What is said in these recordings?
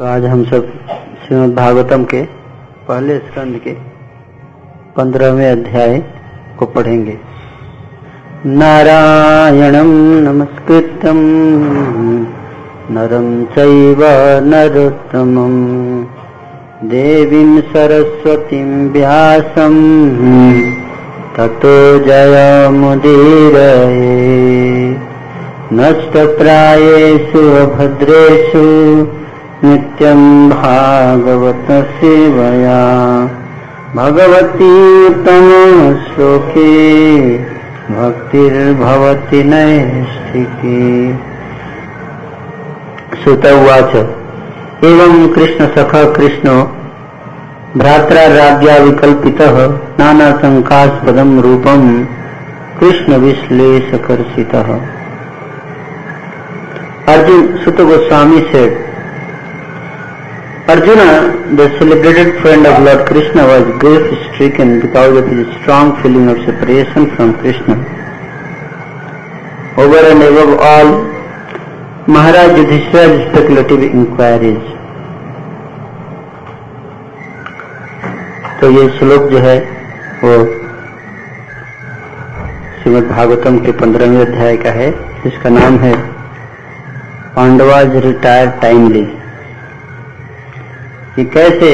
तो आज हम सब श्रीमद भागवतम के पहले स्कंद के पंद्रहवें अध्याय को पढ़ेंगे। नारायणं नमस्कृत्यं नरं चैव नरोत्तमं, देवीं सरस्वतीं व्यासं, ततो जयमुदीरये नष्टप्रायेषु भद्रेषु नित्यं भागवत सेवया भगवती श्लोके भक्तिर्भवति नैष्ठिकी। सुत उवाच। एवं कृष्ण सख कृष्णो भ्रात्राराज्ञा विकल्पितः नानाशङ्कास्पदं रूपं कृष्णविश्लेषकर्षितः Arjun Sutta Goswami said, Arjuna, the celebrated friend of Lord Krishna, was grief-stricken because of his strong feeling of separation from Krishna. Over and above all, Maharaj Yudhishthira's speculative inquiries. तो ये श्लोक जो है वो श्रीमद भागवतम के पंद्रहवें अध्याय का है जिसका नाम है पांडवाज रिटायर टाइमली कि कैसे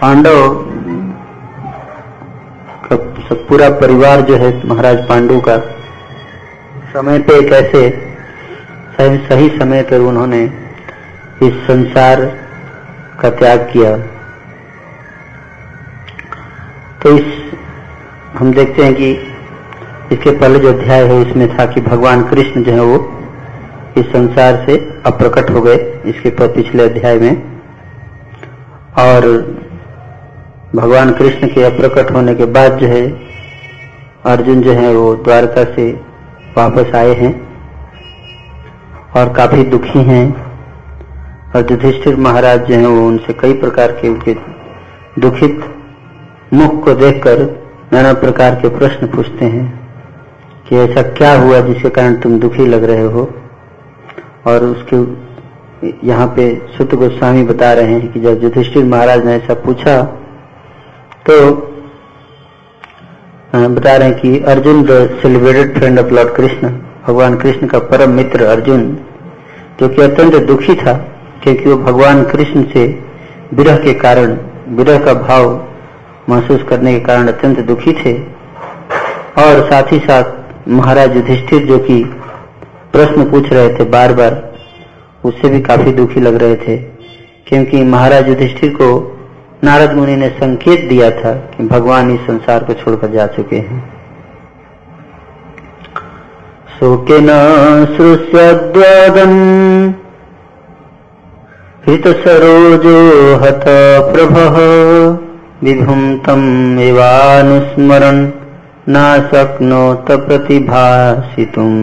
पांडव का पूरा परिवार जो है महाराज पांडु का समय पे कैसे सही, सही समय पर उन्होंने इस संसार का त्याग किया। तो इस हम देखते हैं कि इसके पहले जो अध्याय है इसमें था कि भगवान कृष्ण जो है वो इस संसार से अप्रकट हो गए इसके पिछले अध्याय में। और भगवान कृष्ण के अप्रकट होने के बाद जो है, अर्जुन जो है वो द्वारका से वापस आए हैं और काफ़ी दुखी हैं। और युधिष्ठिर महाराज जो है वो उनसे कई प्रकार के उनके दुखित मुख को देखकर नाना प्रकार के प्रश्न पूछते हैं कि ऐसा क्या हुआ जिसके कारण तुम दुखी लग रहे हो? और उसके यहाँ पे सुत गोस्वामी बता रहे हैं कि जब युधिष्ठिर महाराज ने ऐसा पूछा तो बता रहे हैं कि Arjun the celebrated friend of lord Krishna भगवान कृष्ण का परम मित्र अर्जुन जो कि अत्यंत दुखी था, क्योंकि वो भगवान कृष्ण से विरह के कारण, विरह का भाव महसूस करने के कारण अत्यंत दुखी थे। और साथ ही साथ महाराज युधिष्ठिर जो कि प्रश्न पूछ रहे थे बार बार उससे भी काफ़ी दुखी लग रहे थे, क्योंकि महाराज युधिष्ठिर को नारद मुनि ने संकेत दिया था कि भगवान इस संसार को छोड़कर जा चुके हैं। शोकेन श्रुष्यद्वदन् हित सरोजो हत प्रभः। विभुं तम् एवानुस्मरन्। न शक्नोत प्रतिभासितुम्।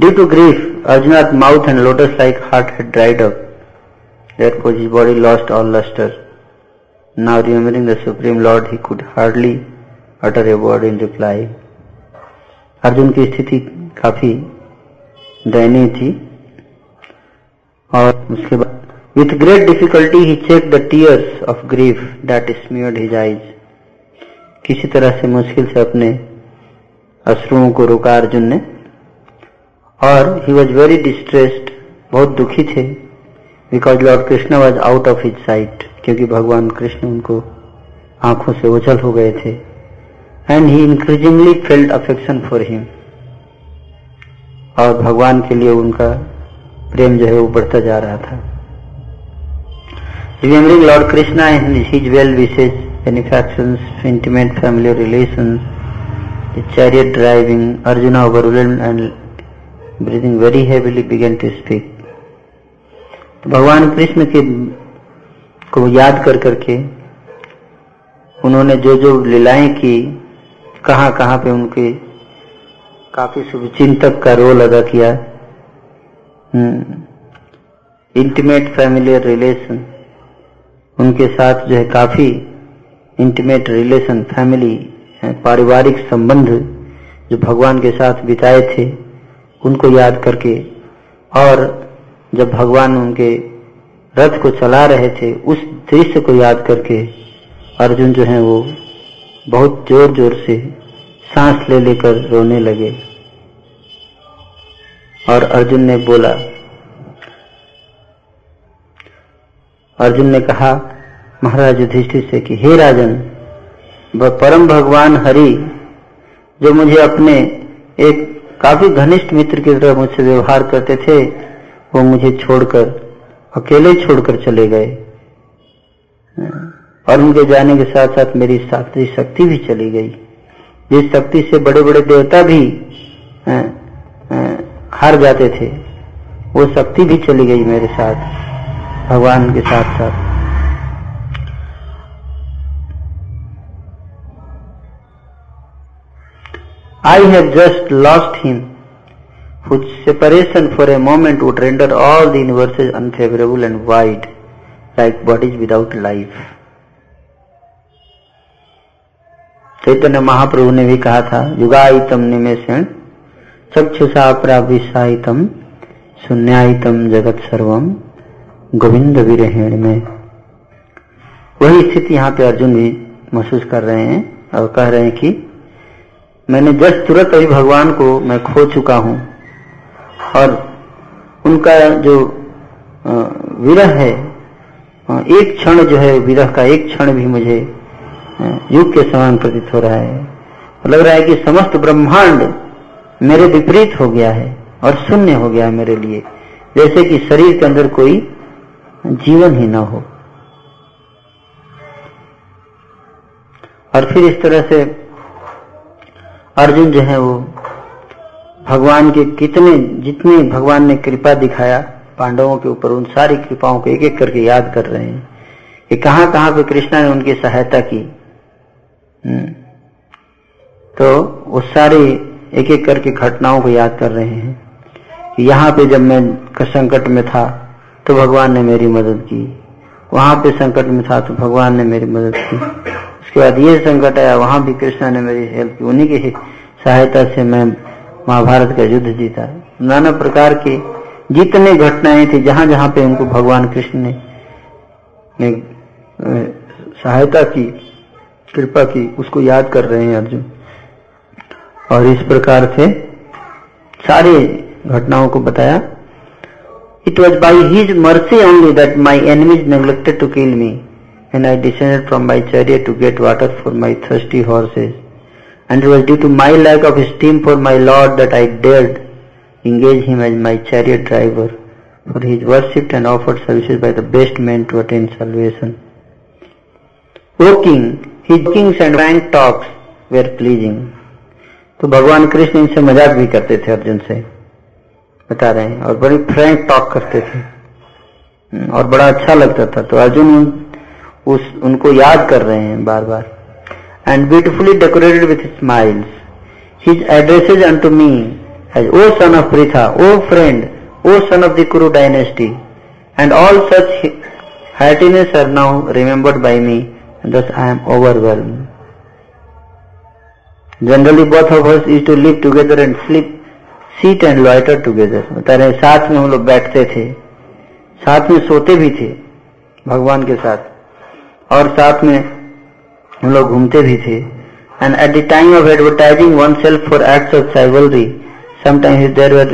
Due to grief, Arjuna's mouth and lotus-like heart had dried up. Therefore his body lost all luster. Now remembering the Supreme Lord, he could hardly utter a word in reply. Arjun की स्थिति काफ़ी दयनीय थी और उसके बाद with great difficulty he check the tears of grief that smeared his eyes किसी तरह से मुश्किल से अपने अश्रुओं को रोका अर्जुन ने और ही वॉज़ वेरी डिस्ट्रेस्ड बहुत दुखी थे because lord Krishna was out of his sight क्योंकि भगवान कृष्ण उनको आँखों से ओझल हो गए थे and he increasingly felt affection for him और भगवान के लिए उनका प्रेम जो है वो बढ़ता जा रहा था। Remembering lord Krishna and his well wishes benefactions intimate family relations chariot driving Arjuna overwhelmed and very heavily began to speak. तो भगवान कृष्ण के को याद कर करके उन्होंने जो जो लीलाएँ की, कहाँ कहाँ पे उनके काफ़ी शुभचिंतक का रोल अदा किया। इंटीमेट फैमिलियर रिलेशन उनके साथ जो है काफ़ी इंटीमेट रिलेशन फैमिली पारिवारिक संबंध जो भगवान के साथ बिताए थे। उनको याद करके और जब भगवान उनके रथ को चला रहे थे, उस दृश्य को याद करके अर्जुन जो है वो बहुत ज़ोर ज़ोर से सांस ले लेकर रोने लगे। और अर्जुन ने बोला, अर्जुन ने कहा, महाराज युधिष्ठिर से कि, हे राजन परम भगवान हरि, जो मुझे अपने एक काफ़ी घनिष्ठ मित्र की तरह मुझसे व्यवहार करते थे, वो मुझे छोड़कर, अकेले छोड़कर चले गए। और उनके जाने के साथ साथ मेरी शास्त्रीय शक्ति भी चली गई। जिस शक्ति से बड़े बड़े देवता भी हार जाते थे, वो शक्ति भी चली गई मेरे साथ, भगवान के साथ साथ I have just lost him, whose separation for a moment would render all the universes unfavorable and void, like bodies without life. Chaitanya Mahaprabhu ने भी कहा था युगाइतम निमेषण चक्षुषा प्राविशाइतम शून्यायतम जगत सर्वम गोविंद विरहेण में वही स्थिति यहाँ पे अर्जुन भी महसूस कर रहे हैं और कह रहे हैं कि मैंने जस्ट तुरंत अभी भगवान को मैं खो चुका हूँ। और उनका जो विरह है एक क्षण जो है विरह का एक क्षण भी मुझे युग के समान प्रतीत हो रहा है। लग रहा है कि समस्त ब्रह्मांड मेरे विपरीत हो गया है और शून्य हो गया है मेरे लिए, जैसे कि शरीर के अंदर कोई जीवन ही ना हो। और फिर इस तरह से अर्जुन जो है वो भगवान के कितने, जितने भगवान ने कृपा दिखाया, पांडवों के ऊपर उन सारी कृपाओं को एक एक करके याद कर रहे हैं कि कहाँ कहाँ पे कृष्णा ने उनकी सहायता की। हम्म। तो वो सारी एक एक करके घटनाओं को याद कर रहे हैं कि यहाँ पे जब मैं संकट में था तो भगवान ने मेरी मदद की। वहाँ पे संकट में था तो भगवान ने मेरी मदद की। उसके बाद ये संकट आया वहाँ भी कृष्णा ने मेरी हेल्प की। उन्हीं की सहायता से मैं महाभारत का युद्ध जीता। नाना प्रकार की जितने घटनाएँ थी जहाँ जहाँ पे उनको भगवान कृष्ण ने, ने सहायता की कृपा की उसको याद कर रहे हैं अर्जुन। और इस प्रकार से सारी घटनाओं को बताया। It was by his mercy only that my enemies neglected to kill me and I descended from my chariot to get water for my thirsty horses. And it was due to my lack of esteem for my Lord that I dared engage him as my chariot driver, for he is worshipped and offered services by the best men to attain salvation. O king, his kings and rank talks were pleasing. तो भगवान कृष्ण इनसे मजाक भी करते थे अर्जुन से बता रहे हैं और बड़ी फ्रैंक टॉक करते थे और बड़ा अच्छा लगता था तो अर्जुन उस, उनको याद कर रहे हैं बार बार and beautifully decorated with smiles his addresses unto me as O son of Pritha O friend O son of the Kuru dynasty and all such happiness are now remembered by me thus I am overwhelm generally both of us is to live together and sleep sit and loiter together बता रहे साथ में हम लोग बैठते थे, साथ में सोते भी थे, भगवान के साथ। और साथ में हम लोग घूमते भी थे and at the time of advertising oneself for acts of chivalry were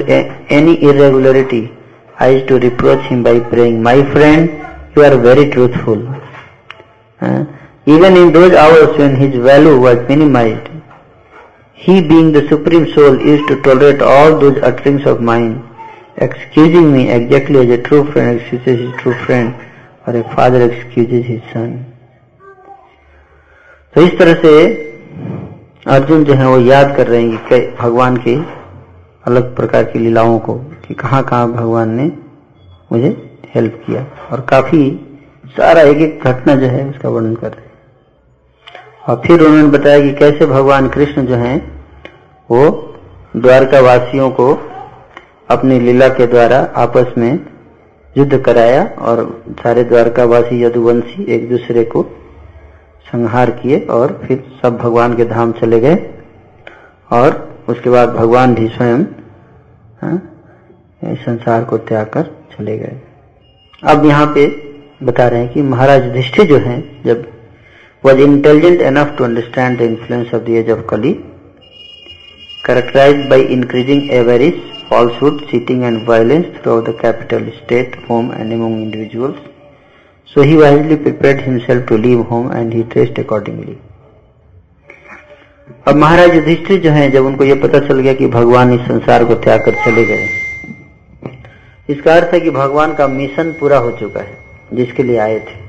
any irregularity I used to reproach him by praying, My friend, you are very truthful. Uh, even in those hours when his value was minimized, he being the supreme soul used to tolerate all those utterings of mine, excusing me exactly as a true friend excuses his true friend और father excuses his son. तो इस तरह से अर्जुन जो है वो याद कर रहे हैं कि भगवान की अलग प्रकार की लीलाओं को, कि कहाँ कहाँ भगवान ने मुझे हेल्प किया। और काफ़ी सारा एक एक घटना जो है उसका वर्णन कर रहे और फिर उन्होंने बताया कि कैसे भगवान कृष्ण जो है वो द्वारका वासियों को अपनी लीला के द्वारा आपस में युद्ध कराया और सारे द्वारकावासी यदुवंशी एक दूसरे को संहार किए और फिर सब भगवान के धाम चले गए। और उसके बाद भगवान भी स्वयं हाँ, संसार को त्याग कर चले गए। अब यहाँ पे बता रहे हैं कि महाराज युधिष्ठिर जो हैं जब was intelligent enough to understand the influence of the age of Kali, characterized by increasing avarice, falsehood, cheating and violence throughout the capital, state, home and among individuals. So he wisely prepared himself to leave home and he dressed accordingly. अब महाराज युधिष्ठिर जो हैं जब उनको ये पता चल गया कि भगवान इस संसार को त्याग कर चले गए इसका अर्थ है कि भगवान का मिशन पूरा हो चुका है जिसके लिए आए थे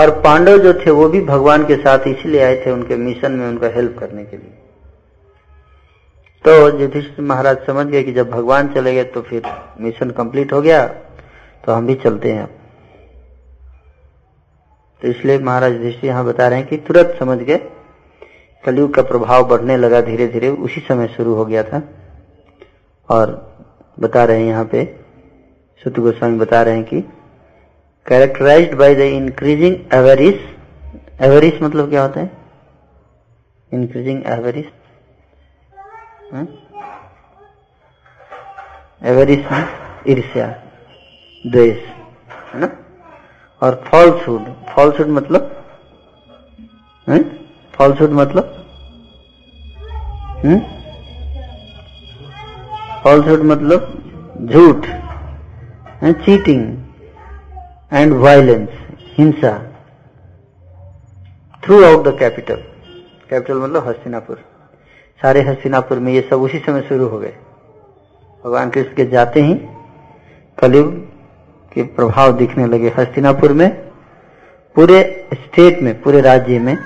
और पांडव जो थे वो भी भगवान के साथ इसलिए आए थे उनके मिशन में उनका हेल्प करने के लिए तो युधिष्ठिर महाराज समझ गए कि जब भगवान चले गए तो फिर मिशन कंप्लीट हो गया तो हम भी चलते हैं। तो इसलिए महाराज युधिष्ठिर यहाँ बता रहे हैं कि तुरंत समझ गए, कलयुग का प्रभाव बढ़ने लगा धीरे धीरे उसी समय शुरू हो गया था। और बता रहे हैं यहाँ पे, सुत गोस्वामी बता रहे हैं कि characterized by the increasing avarice avarice मतलब क्या होता है? इंक्रीजिंग एवरिस एवरिस ईर्ष्या द्वेष है ना? और फॉल्सहुड फॉल्सहुड मतलब? फॉल्सहुड मतलब? फॉल्सहुड मतलब झूठ चीटिंग एंड वायलेंस हिंसा throughout the capital capital मतलब हस्तिनापुर। सारे हस्तिनापुर में ये सब उसी समय शुरू हो गए। भगवान कृष्ण के जाते ही कलयुग के प्रभाव दिखने लगे हस्तिनापुर में। पूरे स्टेट में, पूरे राज्य में,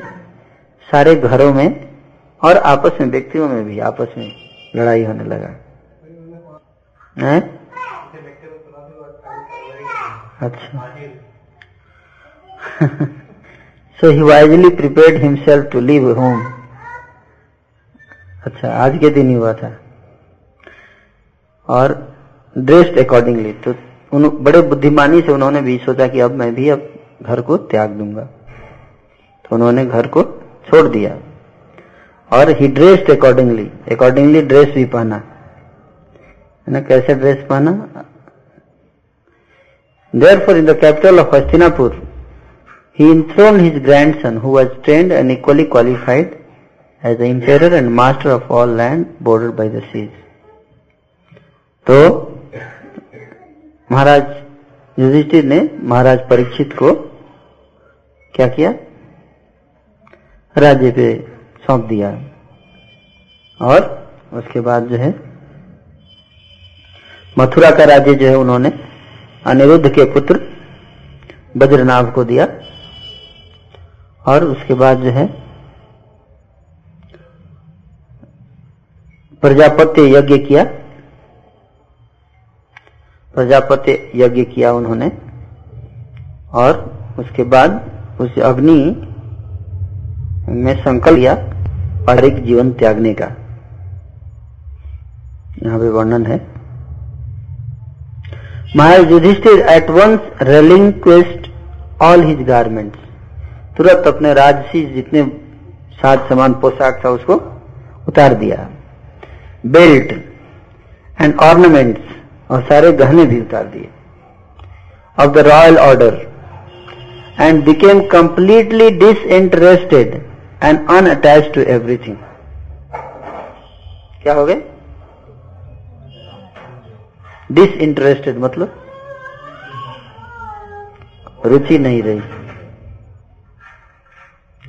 सारे घरों में और आपस में, व्यक्तियों में भी आपस में लड़ाई होने लगा। है? अच्छा। So he wisely prepared himself to leave home अच्छा आज के दिन ही हुआ था। और ड्रेस्ड अकॉर्डिंगली तो उन बड़े बुद्धिमानी से उन्होंने भी सोचा कि अब मैं भी अब घर को त्याग दूँगा। तो उन्होंने घर को छोड़ दिया। और he dressed accordingly accordingly dress भी पहना। है ना कैसे ड्रेस पहना? Therefore, in the capital of Hastinapur, he enthroned his grandson, who was trained and equally qualified as the emperor and master of all land bordered by the seas. तो महाराज युधिष्ठिर ने महाराज परीक्षित को क्या किया? राज्य पे सौंप दिया। और उसके बाद जो है, मथुरा का राज्य जो है उन्होंने अनिरुद्ध के पुत्र वज्रनाभ को दिया। और उसके बाद जो है प्रजापत्य यज्ञ किया। प्रजापत्य यज्ञ किया उन्होंने। और उसके बाद उस अग्नि में संकल्प लिया पारिक जीवन त्यागने का। यहाँ पे वर्णन है। Maharaj Yudhishthir at once relinquished all his garments तुरंत अपने राजसी जितने साज समान पोशाक था उसको उतार दिया। बेल्ट एंड ऑर्नामेंट्स और सारे गहने भी उतार दिए। Of the royal order and became completely disinterested and unattached to everything क्या हो गए? डिसइंटरेस्टेड मतलब? रुचि नहीं रही।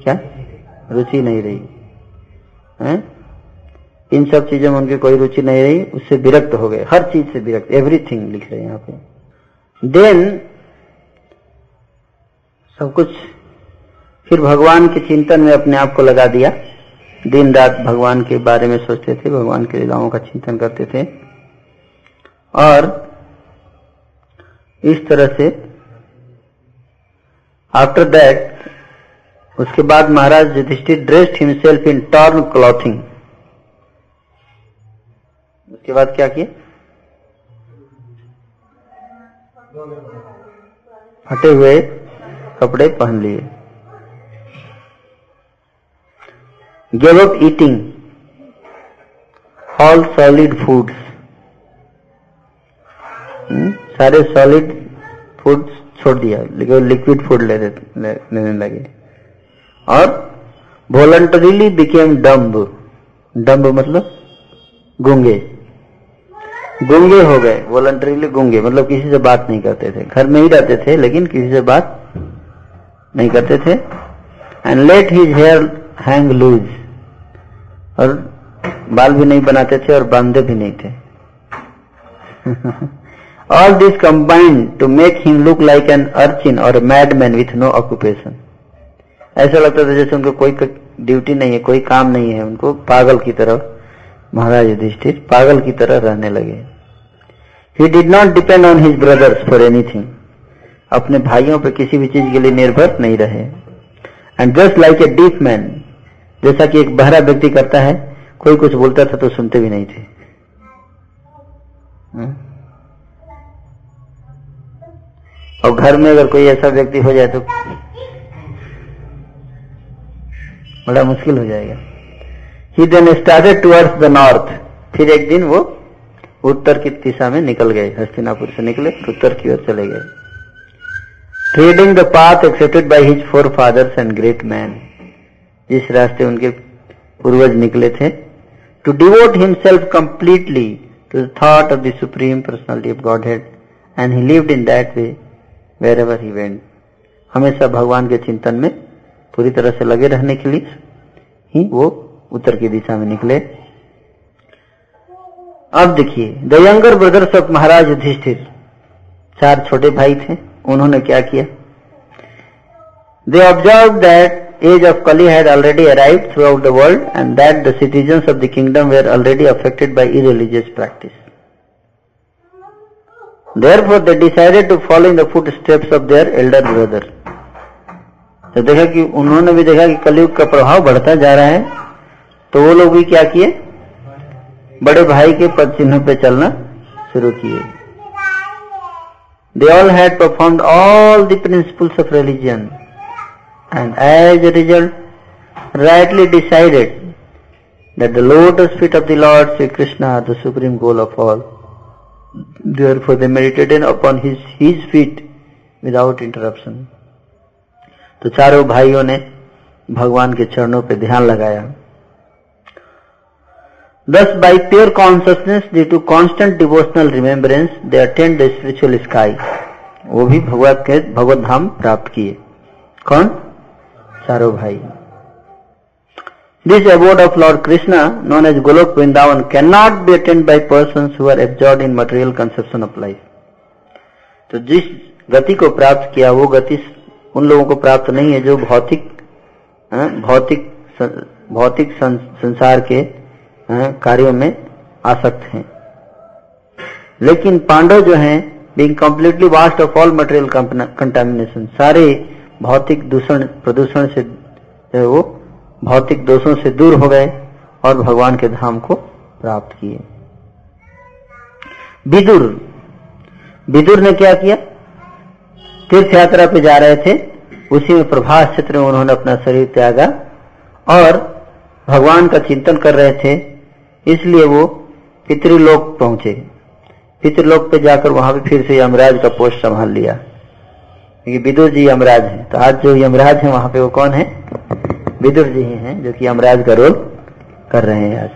क्या? रुचि नहीं रही। है? इन सब चीज़ों में उनकी कोई रुचि नहीं रही, उससे विरक्त हो गए। हर चीज़ से विरक्त एवरीथिंग लिख रहे हैं यहाँ पे। देन सब कुछ, फिर भगवान के चिंतन में अपने आप को लगा दिया। दिन रात भगवान के बारे में सोचते थे, भगवान के लीलाओं का चिंतन करते थे। और इस तरह से आफ्टर दैट उसके बाद Maharaj Yudhishthir dressed himself in torn clothing उसके बाद क्या किए? फटे हुए कपड़े पहन लिए। Give up eating all solid foods सारे सॉलिड फ़ूड छोड़ दिया, लेकिन लिक्विड फ़ूड लेने लगे। और वॉलंटरीली बिकेम डम्ब डम्ब मतलब गुंगे। गुंगे हो गए वॉलंटरीली गुंगे मतलब किसी से बात नहीं करते थे। घर में ही रहते थे, लेकिन किसी से बात नहीं करते थे। And let his hair hang loose और बाल भी नहीं बनाते थे और बांधे भी नहीं थे। All this combined to make him look like an urchin और mad man with no occupation ऐसा लगता था जैसे उनको कोई ड्यूटी नहीं है, कोई काम नहीं है। उनको पागल की तरह, महाराज युधिष्ठिर, पागल की तरह रहने लगे। He did not depend on his brothers for anything अपने भाइयों पर किसी भी चीज़ के लिए निर्भर नहीं रहे। And just like a deep man जैसा कि एक बहरा व्यक्ति करता है, कोई कुछ बोलता था तो सुनते भी नहीं थे। हाँ? और घर में अगर कोई ऐसा व्यक्ति हो जाए तो बड़ा मुश्किल हो जाएगा। He then started towards the north फिर एक दिन वो उत्तर की दिशा में निकल गए, हस्तिनापुर से निकले, उत्तर की ओर चले गए। Treading the path accepted by his forefathers and great man जिस रास्ते उनके पूर्वज निकले थे to devote himself completely to the thought of the supreme personality of godhead and he lived in that way wherever he went हमेशा भगवान के चिंतन में पूरी तरह से लगे रहने के लिए ही वो उत्तर की दिशा में निकले। अब देखिए the younger brothers of Maharaj Yudhishthir चार छोटे भाई थे उन्होंने क्या किया? They observe that age of Kali had already arrive throughout the world and that the citizens of the kingdom were already affected by irreligious practice Therefore, they decided to follow in the footsteps of their elder brother. तो देखा कि उन्होंने भी देखा कि कलयुग का प्रभाव बढ़ता जा रहा है तो वो लोग भी क्या किए? बड़े भाई के पद चिन्ह पे चलना शुरू किए they all had perform all the principles of religion and as a result rightly decided that the lotus feet of the Lord Sri Krishna are the supreme goal of all. Therefore they meditated upon his, his feet without interruption. तो चारों भाइयों ने भगवान के चरणों पे ध्यान लगाया Thus, by pure consciousness due to constant devotional remembrance, they attained the spiritual sky. वो भी भगवत के भगवत धाम प्राप्त किए। कौन? चारो भाई। This abode of lord Krishna known as Golok Vrindavan cannot be attend by person who absorbed in material conception of life तो जिस गति को प्राप्त किया वो गति उन लोगों को प्राप्त नहीं है जो भौतिक हाँ, भौतिक भौतिक संसार के कार्यों में आसक्त हैं। लेकिन पांडव जो हैं being completely washed of all material contamination सारे भौतिक दूषण, प्रदूषण से वो भौतिक दोषों से दूर हो गए और भगवान के धाम को प्राप्त किए। विदुर। विदुर ने क्या किया? तीर्थ यात्रा पे जा रहे थे, उसी में प्रभास क्षेत्र में उन्होंने अपना शरीर त्यागा और भगवान का चिंतन कर रहे थे। इसलिए वो पितृलोक पहुँचे। पितृलोक पे जाकर वहाँ पे फिर से यमराज का पोस्ट संभाल लिया। क्योंकि विदुर जी यमराज हैं। तो आज जो यमराज है, वहाँ पे वो कौन है? विदुर जी ही हैं, जो कि यमराज का रोल कर रहे हैं आज।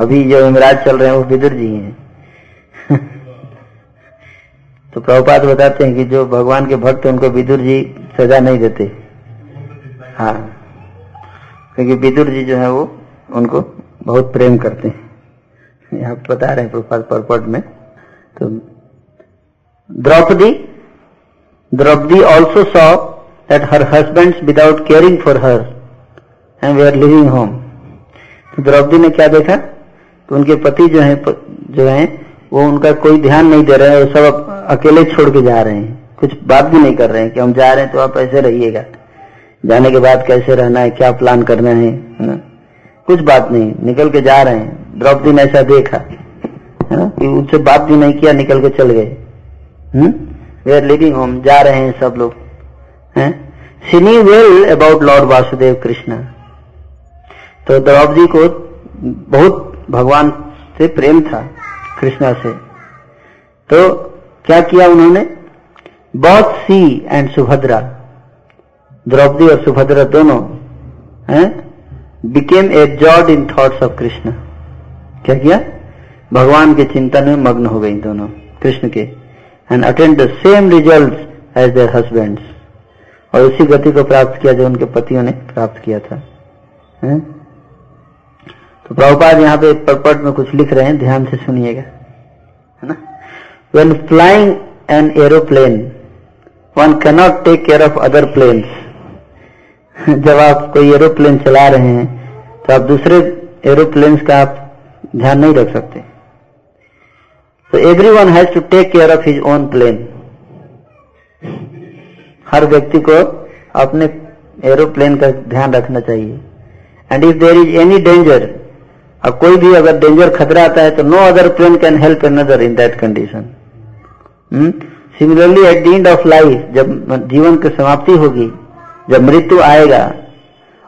अभी जो यमराज चल रहे हैं, वो विदुर जी ही हैं। तो प्रभुपात बताते हैं कि जो भगवान के भक्त उनको विदुर जी सजा नहीं देते। हाँ। क्योंकि विदुर जी जो है, वो उनको बहुत प्रेम करते हैं। यहाँ बता रहे हैं प्रभुपाद परपट में तो Draupadi Draupadi also saw that her husband without caring for her and we are leaving home तो द्रौपदी ने क्या देखा? तो उनके पति जो है जो है, वो उनका कोई ध्यान नहीं दे रहे हैं सब अकेले छोड़ के जा रहे हैं। कुछ बात भी नहीं कर रहे हैं कि हम जा रहे हैं तो आप ऐसे रहिएगा। जाने के बाद कैसे रहना है, क्या प्लान करना है ना कुछ बात नहीं, निकल के जा रहे हैं। द्रौपदी ने ऐसा देखा। है ना? कि उनसे बात भी नहीं किया, निकल के चल गए। वे आर लिविंग होम जा रहे हैं सब लोग। हैं? She knew well about lord Vasudev Krishna तो द्रौपदी को बहुत भगवान से प्रेम था कृष्णा से। तो क्या किया उन्होंने? Both she and Subhadra Draupadi और सुभद्रा दोनों, हैं? बिकेम ए जॉड इन थॉट्स ऑफ़ कृष्ण क्या किया? भगवान के चिंतन में मग्न हो गई दोनों। कृष्ण के। And attend the same result as their husband और उसी गति को प्राप्त किया जो उनके पतियों ने प्राप्त किया था। है? तो प्रभुपाद यहाँ पे परपट में कुछ लिख रहे हैं। ध्यान से सुनिएगा। है ना? When flying an aeroplane one cannot take care of other planes जब आप कोई एरोप्लेन चला रहे हैं तो आप दूसरे एरोप्लेन का आप ध्यान नहीं रख सकते। तो every one has to take care of his own plane हर व्यक्ति को अपने एरोप्लेन का ध्यान रखना चाहिए। And if there is any danger अब कोई भी अगर डेंजर खतरा आता है तो no other plane can help another in that condition similarly at the end of life जब जीवन की समाप्ति होगी जब मृत्यु आएगा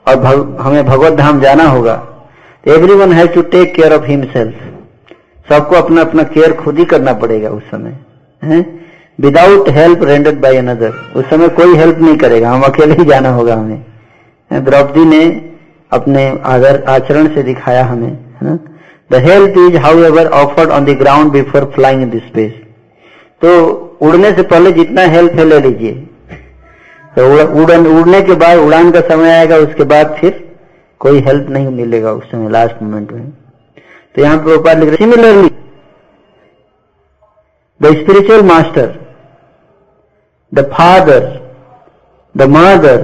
और भग, हमें भगवत धाम जाना होगा every one has to take care of himself सबको अपना अपना केयर खुद ही करना पड़ेगा उस समय है? Without help rendered by another उस समय कोई हेल्प नहीं करेगा। हम अकेले ही जाना होगा हमें। द्रौपदी ने अपने आदर आचरण से दिखाया हमें है ना? The help is however offered on the ground before flying in space तो उड़ने से पहले जितना हेल्प है ले लीजिए। तो उड़न, उड़ने के बाद, उड़ान का समय आएगा, उसके बाद फिर कोई हेल्प नहीं मिलेगा उस समय लास्ट मोमेंट में। तो यहाँ पर ऊपर लिख रहे similarly the spiritual master the father the mother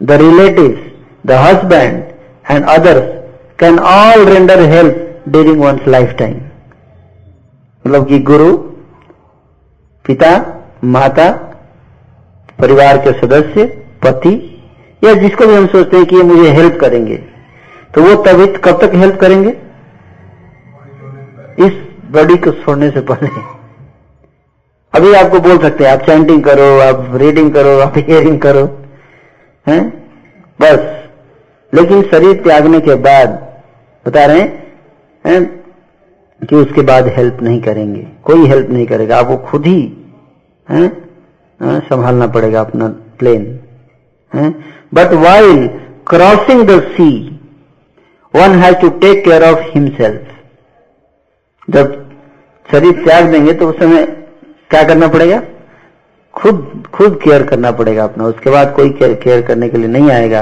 the relative the husband and others can all render help during one's lifetime मतलब कि गुरु, पिता, माता परिवार के सदस्य पति या जिसको भी हम सोचते हैं कि ये मुझे हेल्प करेंगे तो वो तभी कब तक हेल्प करेंगे? इस बॉडी को छोड़ने से पहले। अभी आपको बोल सकते हैं आप चैंटिंग करो आप रीडिंग करो आप हियरिंग करो हैं? बस। लेकिन शरीर त्यागने के बाद बता रहे हैं कि उसके बाद हेल्प नहीं करेंगे। कोई हेल्प नहीं करेगा आप वो खुद हैं हाँ, संभालना पड़ेगा अपना plane but while crossing the sea one has to take care of himself जब शरीर त्याग देंगे तो उस समय क्या करना पड़ेगा? खुद खुद केयर करना पड़ेगा अपना। उसके बाद कोई केयर करने के लिए नहीं आएगा।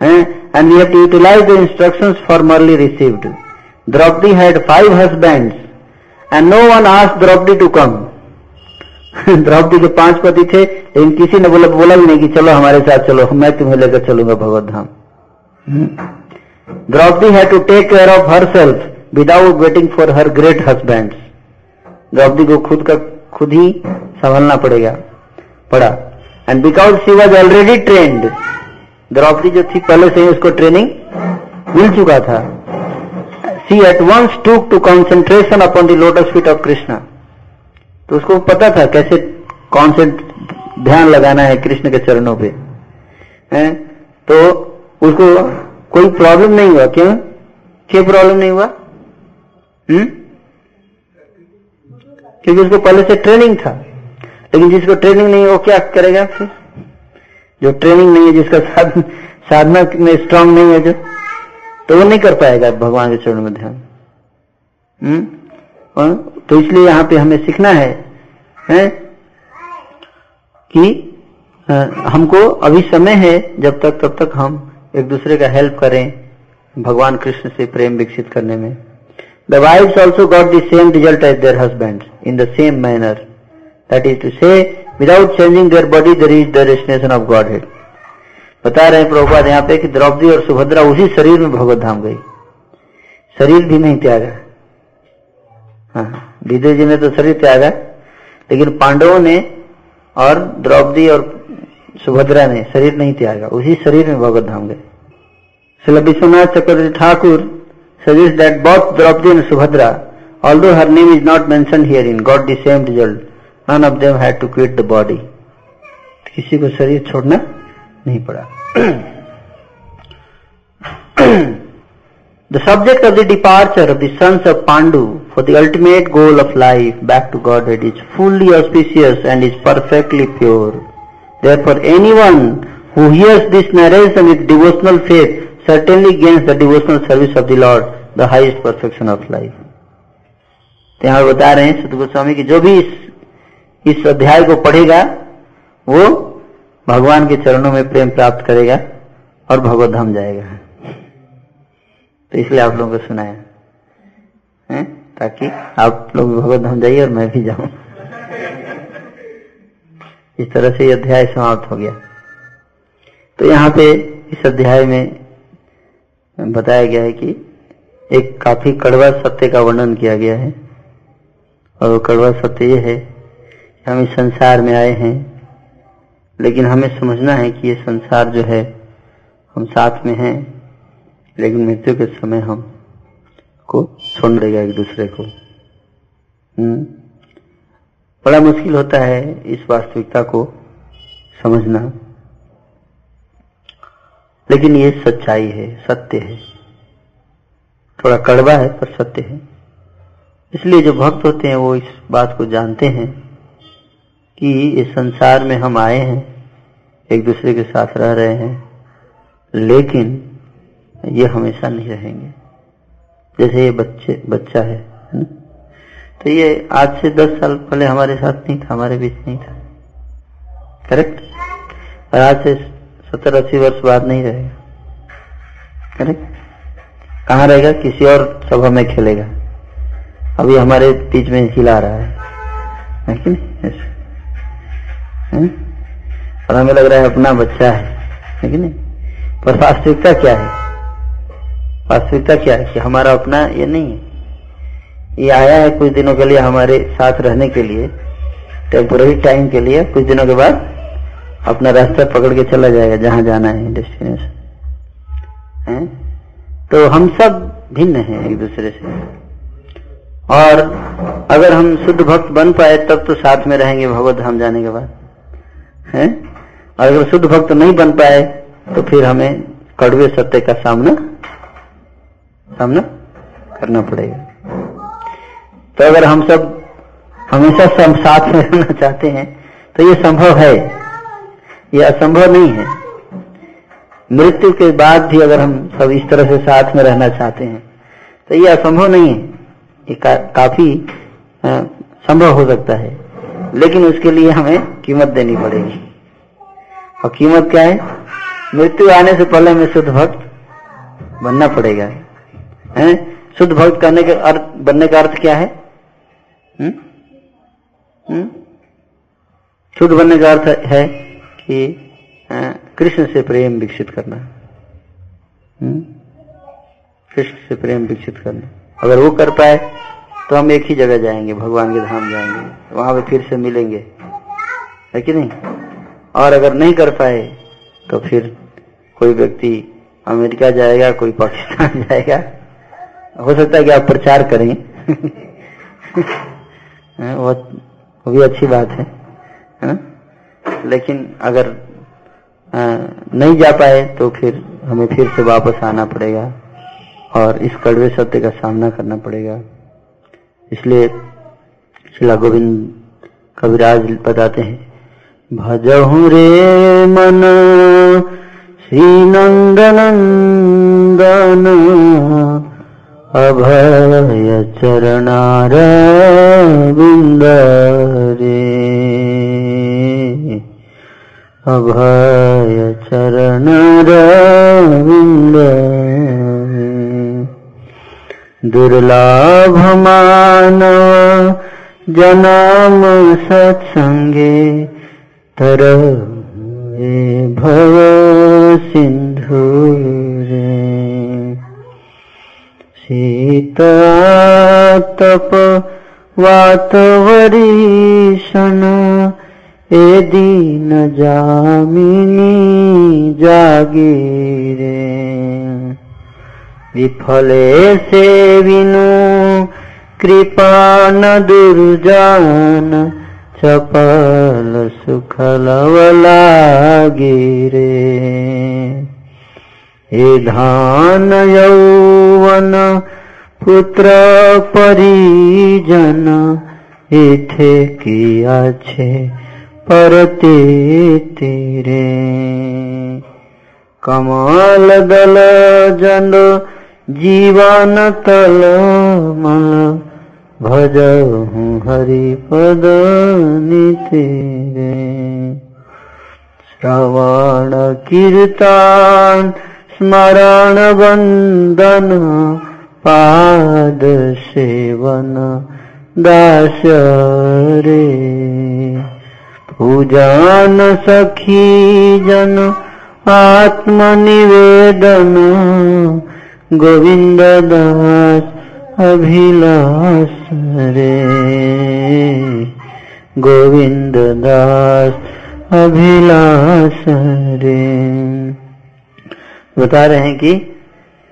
And we have to utilize the instructions formerly received Draupadi had five husbands and no one ask Draupadi to come Draupadi के पाँच पति थे, लेकिन किसी ने बोला बोला भी नहीं कि चलो हमारे साथ चलो, मैं तुम्हें लेकर चलूँगा भगवत धाम। द्रौपदी है to take care of herself without waiting for her great husband Draupadi को खुद का खुद ही संभालना पड़ेगा, पड़ा। And because she was already trained Draupadi जो थी पहले से ही उसको ट्रेनिंग मिल चुका था। She at once took to concentration upon the lotus feet of Krishna तो उसको पता था कैसे कौन से ध्यान लगाना है कृष्ण के चरणों पे। है? तो उसको कोई प्रॉब्लम नहीं हुआ। क्यों? क्यों प्रॉब्लम नहीं हुआ? हम्म? क्योंकि उसको पहले से ट्रेनिंग था। लेकिन जिसको ट्रेनिंग नहीं वो क्या करेगा फिर? जो ट्रेनिंग नहीं है जिसका साध, साधना में स्ट्रांग नहीं है जो तो वो नहीं कर पाएगा भगवान के चरणों में ध्यान। हम्म? तो इसलिए यहाँ पे हमें सीखना है, है? कि हमको अभी समय है जब तक तब तक हम एक दूसरे का हेल्प करें भगवान कृष्ण से प्रेम विकसित करने में। The wives also got the same result as their husband in the same manner that is to say without changing their body there is the destination of Godhead बता रहे प्रभुपाद यहाँ पे कि द्रौपदी और सुभद्रा उसी शरीर में भगवत धाम गई। शरीर भी नहीं त्यागा। हाँ विदुर जी ने तो शरीर त्यागा, लेकिन पांडवों ने और द्रौपदी और सुभद्रा ने शरीर नहीं त्यागा। उसी शरीर में भगवत धाम गए। Vishwanath Chakravarti Thakur suggest that both Draupadi and Subhadra name is not mentioned herein got the same result none of them had to quit the body. किसी को शरीर छोड़ना नहीं पड़ा। The subject of the departure of the sons of Pandu for the ultimate goal of life back to Godhead is fully auspicious and is perfectly pure. Therefore, anyone who hears this narration with devotional faith certainly gains the devotional service of the Lord, the highest perfection of life. तो यहाँ बता रहे हैं सतगुरु स्वामी की जो भी इस इस अध्याय को पढ़ेगा वो भगवान के चरणों में प्रेम प्राप्त करेगा और भगवत धाम जाएगा तो इसलिए आप लोगों को सुनाया। है? ताकि आप लोग भगवत धाम जाइए और मैं भी जाऊँ। इस तरह से ये अध्याय समाप्त हो गया। तो यहाँ पे इस अध्याय में बताया गया है कि एक काफ़ी कड़वा सत्य का वर्णन किया गया है। और वो कड़वा सत्य ये है कि हम इस संसार में आए हैं, लेकिन हमें समझना है कि ये संसार जो है, हम साथ में हैं। लेकिन मृत्यु के समय हम को छोड़ देगा एक दूसरे को। हम्म। बड़ा मुश्किल होता है इस वास्तविकता को समझना। लेकिन ये सच्चाई है, सत्य है। थोड़ा कड़वा है, पर सत्य है। इसलिए जो भक्त होते हैं, वो इस बात को जानते हैं कि इस संसार में हम आए हैं, एक दूसरे के साथ रह रहे हैं। लेकिन ये हमेशा नहीं रहेंगे। जैसे ये बच्चे, बच्चा है ना? तो ये आज से दस साल पहले हमारे साथ नहीं था, हमारे बीच नहीं था। करेक्ट? और आज से सत्तर अस्सी वर्ष बाद नहीं रहेगा। करेक्ट? कहाँ रहेगा? किसी और सभा में खेलेगा। अभी हमारे बीच में हिला रहा है। नहीं? और हमें लग रहा है अपना बच्चा है। नहीं? पर वास्तविकता क्या है? वास्तविकता क्या है कि हमारा अपना ये नहीं है। ये आया है कुछ दिनों के लिए हमारे साथ रहने के लिए टेम्पोररी टाइम के लिए, कुछ दिनों के बाद अपना रास्ता पकड़ के चला जाएगा, जहाँ जाना है डेस्टिनेशन है? तो हम सब भिन्न हैं एक दूसरे से। और अगर हम शुद्ध भक्त बन पाए, तब तो साथ में रहेंगे भगवत धाम जाने के बाद। है? और अगर शुद्ध भक्त नहीं बन पाए तो फिर हमें कड़वे सत्य का सामना सामना करना पड़ेगा। तो अगर हम सब हमेशा सब साथ में रहना चाहते हैं तो ये संभव है। ये असंभव नहीं है। मृत्यु के बाद भी अगर हम सब इस तरह से साथ में रहना चाहते हैं तो ये असंभव नहीं है। ये का, काफ़ी आ, संभव हो सकता है। लेकिन उसके लिए हमें कीमत देनी पड़ेगी। और कीमत क्या है? मृत्यु आने से पहले हमें शुद्ध भक्त बनना पड़ेगा। है? शुद्ध भक्त करने के अर्थ, बनने का अर्थ क्या है? हुँ? हुँ? शुद्ध बनने का अर्थ है कि कृष्ण से प्रेम विकसित करना। कृष्ण से प्रेम विकसित करना। अगर वो कर पाए तो हम एक ही जगह जाएँगे, भगवान के धाम जाएँगे। वहाँ पे फिर से मिलेंगे। है कि नहीं? और अगर नहीं कर पाए तो फिर कोई व्यक्ति अमेरिका जाएगा, कोई पाकिस्तान जाएगा। हो सकता है कि आप प्रचार करें। वो वो भी अच्छी बात है है ना? लेकिन अगर आ, नहीं जा पाए तो फिर हमें फिर से वापस आना पड़ेगा और इस कड़वे सत्य का सामना करना पड़ेगा। इसलिए शिला गोविंद कविराज बताते हैं भजहु रे मन श्री नंदनंदन चरणार अभयचरण अभयचरणर्लाभमान जनाम सत्सङ्गे तर भव सिन्धुरे। सिंधु शीतप वातवरीषण। ए दीन जामिनी जागीरे। विफले से विनु कृपा न दुर्जान। चपल सुखलवला गिरे हे धान यौवन, पुत्र परिजन, इथे किया छे परते तेरे। कमल दल जन, जीवन तल मल भज हूँ हरि पद तेरे श्रवण कीर्तन स्मरण वंदन पाद सेवन दास रे पूजन सखी जन आत्मनिवेदन गोविंद दास अभिलाष रे गोविंद दास अभिलाष रे बता रहे हैं कि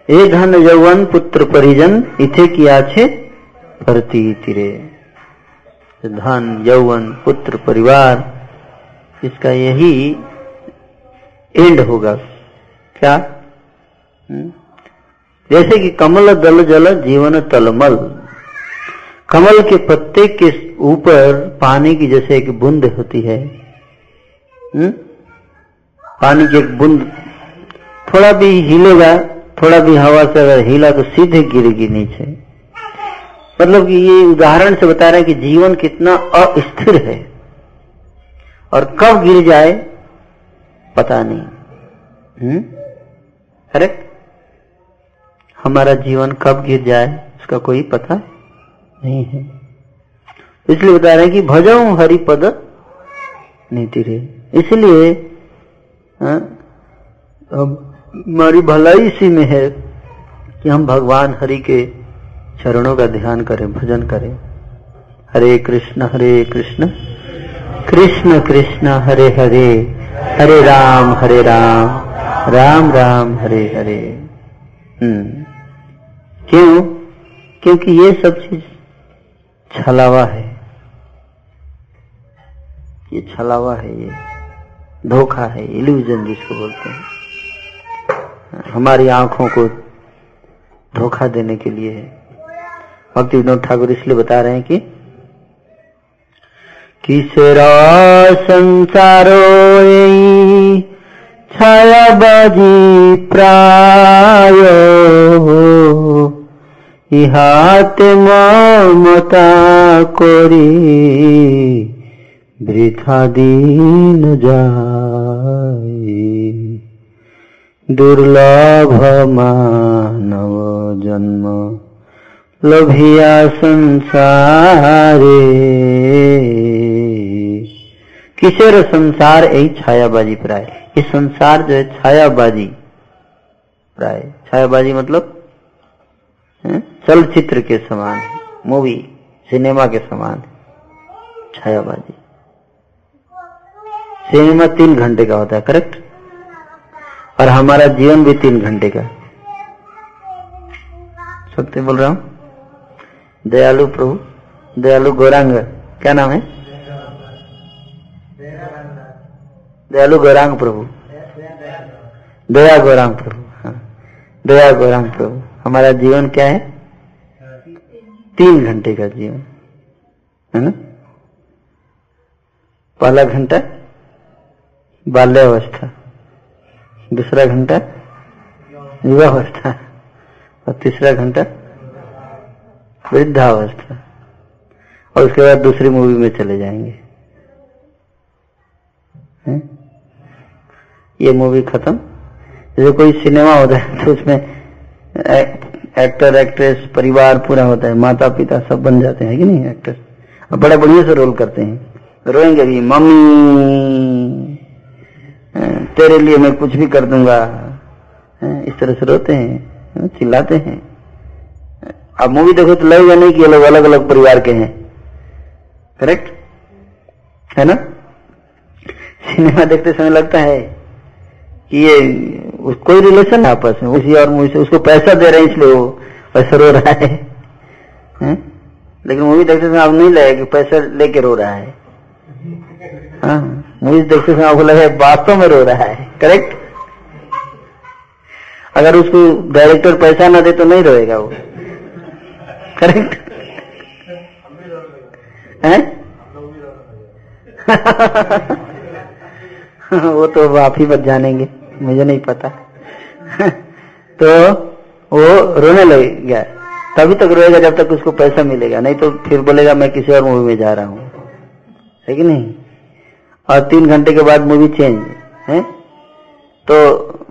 ए धन यौवन पुत्र परिजन इथे किया छे तिरे धन यौवन पुत्र परिवार, इसका यही एंड होगा क्या? हम्म? जैसे कि कमल दल जल जीवन तलमल कमल के पत्ते के ऊपर पानी की जैसे एक बूंद होती है हुँ? हम्म? पानी की एक बूंद थोड़ा भी हिलेगा थोड़ा भी हवा से अगर हिला तो सीधे गिरेगी नीचे। मतलब कि ये उदाहरण से बता रहे हैं कि जीवन कितना अस्थिर है। और कब गिर जाए पता नहीं। हम्म? करेक्ट हमारा जीवन कब गिर जाए उसका कोई पता नहीं है। इसलिए बता रहे हैं कि भजो हरिपद नीति रे। इसलिए हाँ, हमारी भलाई इसी में है कि हम भगवान हरि के चरणों का ध्यान करें, भजन करें। हरे कृष्ण हरे कृष्ण। कृष्ण कृष्ण, हरे हरे। हरे राम हरे राम। राम राम, हरे हरे। हम्म। क्यों? क्योंकि ये सब चीज़ छलावा है। ये छलावा है, ये धोखा है इल्यूजन जिसको बोलते हैं। हमारी आंखों को धोखा देने के लिए है भक्ति विनोद ठाकुर इसलिए बता रहे हैं कि किसरा संसारो छायाबाजी प्राय ইহাতে মমতা করি বৃথা দিন যায় दुर्लभ मानव जन्म। लोभिया संसारे। किशोर संसार, यही छायाबाजी प्राय। ये संसार जो है, छायाबाजी प्राय। छायाबाजी मतलब चलचित्र के समान मूवी सिनेमा के समान, छायाबाजी। सिनेमा तीन घंटे का होता है करेक्ट और हमारा जीवन भी तीन घंटे का सत्य बोल रहा हूँ? दयालु प्रभु, दयालु गौरांग, क्या नाम है? दयालु गौरांग प्रभु। दया गौरांग प्रभु हाँ। दया गौरांग प्रभु, हमारा जीवन क्या है? तीन घंटे का जीवन, है ना? पहला घंटा बाल्यावस्था। दूसरा घंटा युवावस्था और तीसरा घंटा वृद्धावस्था, और उसके बाद दूसरी मूवी में चले जाएँगे। है? ये मूवी खत्म। जैसे कोई सिनेमा होता है तो उसमें एक्टर एक्ट्रेस परिवार पूरा होता है माता पिता सब बन जाते हैं कि नहीं एक्टर और बड़ा बढ़िया से रोल करते हैं। रोएँगे भी मम्मी! तेरे लिए मैं कुछ भी कर दूँगा। इस तरह से रोते हैं चिल्लाते हैं। अब मूवी देखो तो लगेगा नहीं कि ये लोग अलग अलग परिवार के हैं। करेक्ट है ना? सिनेमा देखते समय लगता है कि ये कोई रिलेशन है आपस में? उसी और मूवी से उसको पैसा दे रहे हैं इसलिए वो पैसा रो रहा है, है? लेकिन मूवी देखते समय आप नहीं लगे कि पैसा लेके रो रहा है। मूवी हाँ, देखते समय आपको लगे वास्तव में रो रहा है करेक्ट अगर उसको डायरेक्टर पैसा ना दे तो नहीं रोएगा वो करेक्ट है? वो तो आप ही बच जानेंगे मुझे नहीं पता। तो वो रोने लग गया तभी तक रोएगा जब तक उसको पैसा मिलेगा नहीं तो फिर बोलेगा मैं किसी और मूवी में जा रहा हूँ। है कि नहीं? और तीन घंटे के बाद मूवी चेंज है? तो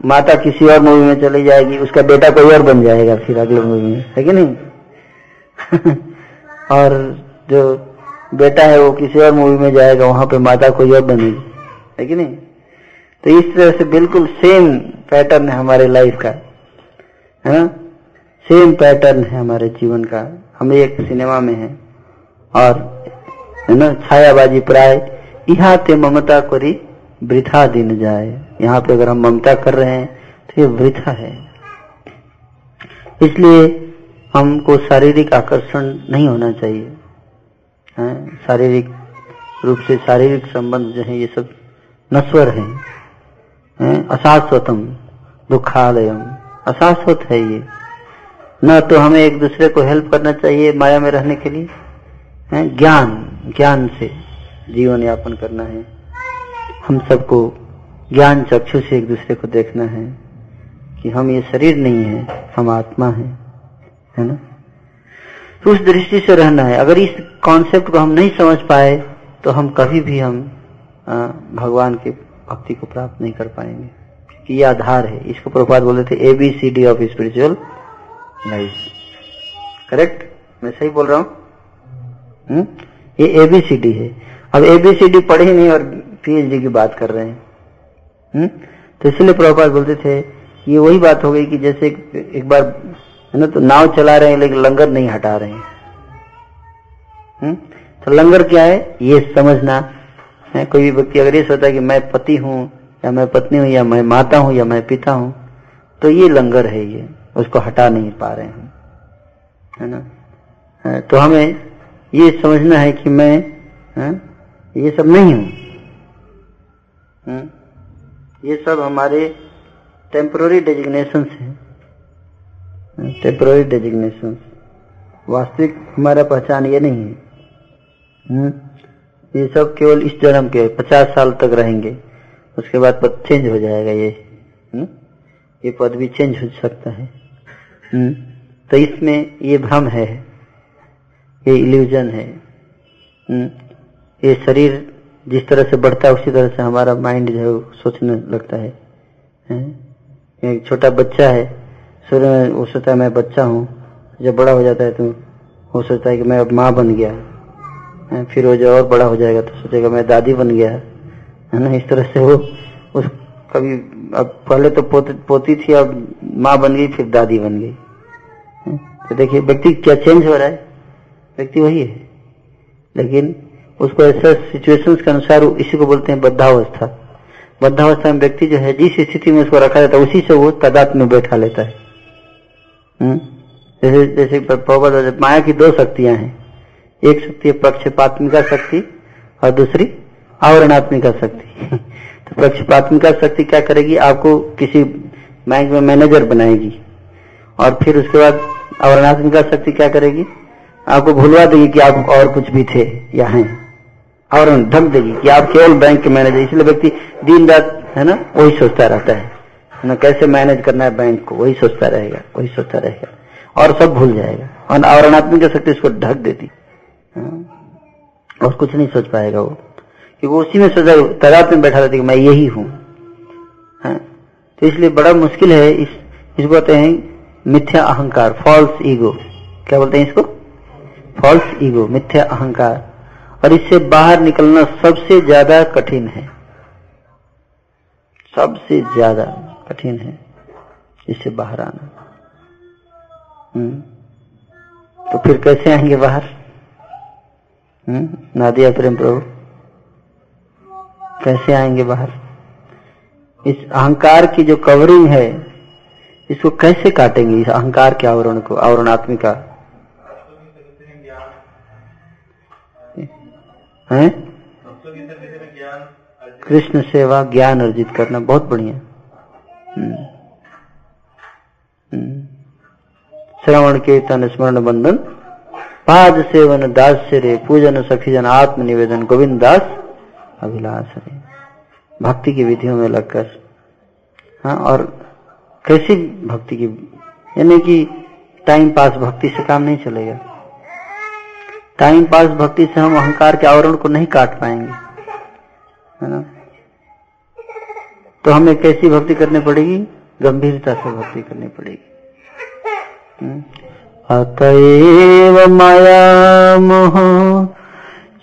माता किसी और मूवी में चली जाएगी, उसका बेटा कोई और बन जाएगा फिर अगले मूवी में, है कि नहीं? और जो बेटा है वो किसी और मूवी में जाएगा, वहाँ पे माता कोई और बनेगी, है कि नहीं? तो इस तरह से बिल्कुल सेम पैटर्न है हमारे लाइफ का, है ना? सेम पैटर्न है हमारे जीवन का। हम एक सिनेमा में हैं और, है ना? छायाबाजी प्राय यहाँ ते ममता करी वृथा दिन जाए। यहाँ पे अगर हम ममता कर रहे हैं तो ये वृथा है। इसलिए हमको शारीरिक आकर्षण नहीं होना चाहिए। है शारीरिक रूप से शारीरिक संबंध जो है ये सब नश्वर है, है अशाश्वतम दुखालयम। अशाश्वत है ये। न तो हमें एक दूसरे को हेल्प करना चाहिए माया में रहने के लिए। है ज्ञान ज्ञान से। जीवन यापन करना है। हम सबको ज्ञान चक्षु से एक दूसरे को देखना है कि हम ये शरीर नहीं है, हम आत्मा है है ना? तो उस दृष्टि से रहना है। अगर इस कॉन्सेप्ट को हम नहीं समझ पाए तो हम कभी भी हम भगवान के भक्ति को प्राप्त नहीं कर पाएँगे। क्योंकि ये आधार है। इसको प्रपात बोले थे A B C D of spiritual life correct मैं सही बोल रहा हूँ? ये एबीसीडी है। अब एबीसीडी पढ़े नहीं और पीएचडी की बात कर रहे हैं हुँ? तो इसलिए प्रभुपाद बोलते थे ये वही बात हो गई कि जैसे एक, एक बार है ना तो नाव चला रहे हैं लेकिन लंगर नहीं हटा रहे हैं हुँ? तो लंगर क्या है ये समझना है कोई भी व्यक्ति अगर ये सोचता है कि मैं पति हूँ या मैं पत्नी हूँ या मैं माता हूँ या मैं पिता हूँ तो ये लंगर है ये उसको हटा नहीं पा रहे हैं है ना तो हमें ये समझना है कि मैं है? ये सब नहीं हूँ। ये सब हमारे टेम्पररी डेजिग्नेशन है। टेम्पररी डेजिग्नेशन वास्तविक हमारा पहचान ये नहीं है। ये सब केवल इस जन्म के पचास साल तक रहेंगे। उसके बाद पद चेंज हो जाएगा ये। हुँ? ये पद भी चेंज हो सकता है? तो इसमें ये भ्रम है। ये इल्यूजन हुँ? ये शरीर जिस तरह से बढ़ता है उसी तरह से हमारा माइंड जो है सोचने लगता है, है? एक छोटा बच्चा है शुरू में वो सोचता है मैं बच्चा हूँ। जब बड़ा हो जाता है तो वो सोचता है कि मैं अब माँ बन गया? फिर वो जब और बड़ा हो जाएगा तो सोचेगा मैं दादी बन गया है। ना? इस तरह से वो उस कभी अब पहले तो पोती, पोती थी अब माँ बन गई फिर दादी बन गई। तो देखिए व्यक्ति क्या चेंज हो रहा है? व्यक्ति वही है। लेकिन उसको ऐसा सिचुएशंस के अनुसार इसी को बोलते हैं बद्धावस्था। बद्धावस्था में व्यक्ति जो है, जिस स्थिति में उसको रखा जाता है, उसी से वो तदात में बैठा लेता है। जैसे जैसे माया की दो शक्तियाँ हैं। एक शक्ति है पक्षपात्मिका शक्ति और दूसरी आवरणात्मिका शक्ति। तो पक्षपात्मिका शक्ति क्या करेगी? आपको किसी बैंक में मैनेजर बनाएगी। और फिर उसके बाद आवरणात्मिका शक्ति क्या करेगी? आपको भूलवा देगी कि आप और कुछ भी थे या हैं। और ढक देगी कि आप केवल बैंक के मैनेजर, इसलिए व्यक्ति दिन रात है ना, वही सोचता रहता है। ना कैसे मैनेज करना है बैंक को, वही सोचता रहेगा, वही सोचता रहेगा। और सब भूल जाएगा। और आवरणात्मिक शक्ति उसको ढक देती। और कुछ नहीं सोच पाएगा वो। कि वो उसी में सोचा, तदाद में बैठा रहती मैं यही हूँ। तो इसलिए बड़ा मुश्किल है इस, इसको कहते हैं मिथ्या अहंकार फॉल्स ईगो क्या बोलते हैं इसको? फॉल्स ईगो मिथ्या अहंकार। और इससे बाहर निकलना सबसे ज़्यादा कठिन है। सबसे ज़्यादा कठिन है इससे बाहर आना। हम्म? तो फिर कैसे आएँगे बाहर? हम्म? नादिया प्रेम प्रभु, कैसे आएँगे बाहर? इस अहंकार की जो कवरिंग है, इसको कैसे काटेंगे? इस अहंकार के आवरण को, आवरणात्मिका है? कृष्ण सेवा ज्ञान अर्जित करना बहुत बढ़िया। हम्म। श्रवण कीर्तन स्मरण बंधन पाद सेवन दास रे पूजन सखीजन आत्म निवेदन गोविंद दास अभिलाष रे। भक्ति की विधियों में लगकर। हाँ और कैसी भक्ति की यानी कि टाइम पास भक्ति से काम नहीं चलेगा। टाइम पास भक्ति से हम अहंकार के आवरण को नहीं काट पाएँगे। है ना? तो हमें कैसी भक्ति करनी पड़ेगी? गंभीरता से भक्ति करनी पड़ेगी। हम्म। अतएव माया मोह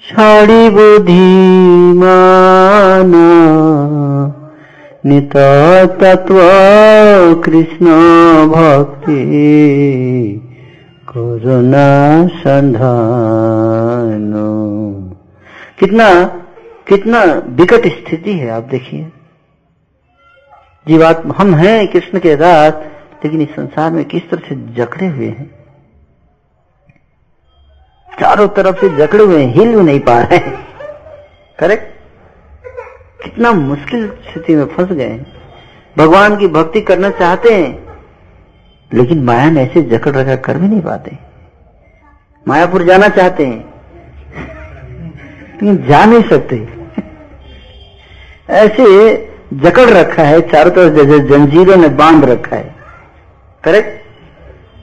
छाड़ी बुद्धिमान नित तत्व कृष्ण भक्ति। करुणा संधान। कितना कितना विकट स्थिति है, आप देखिए। जीवात्मा, हम हैं कृष्ण के साथ, लेकिन इस संसार में किस तरह से जकड़े हुए हैं? चारों तरफ़ से जकड़े हुए हिल भी नहीं पा रहे करेक्ट? कितना मुश्किल स्थिति में फंस गए भगवान की भक्ति करना चाहते हैं लेकिन माया ने ऐसे जकड़ रखा कर भी नहीं पाते। मायापुर जाना चाहते हैं। लेकिन जा नहीं सकते। ऐसे जकड़ रखा है, चारों तरफ़ जैसे जंजीरों ने बाँध रखा है। करेक्ट?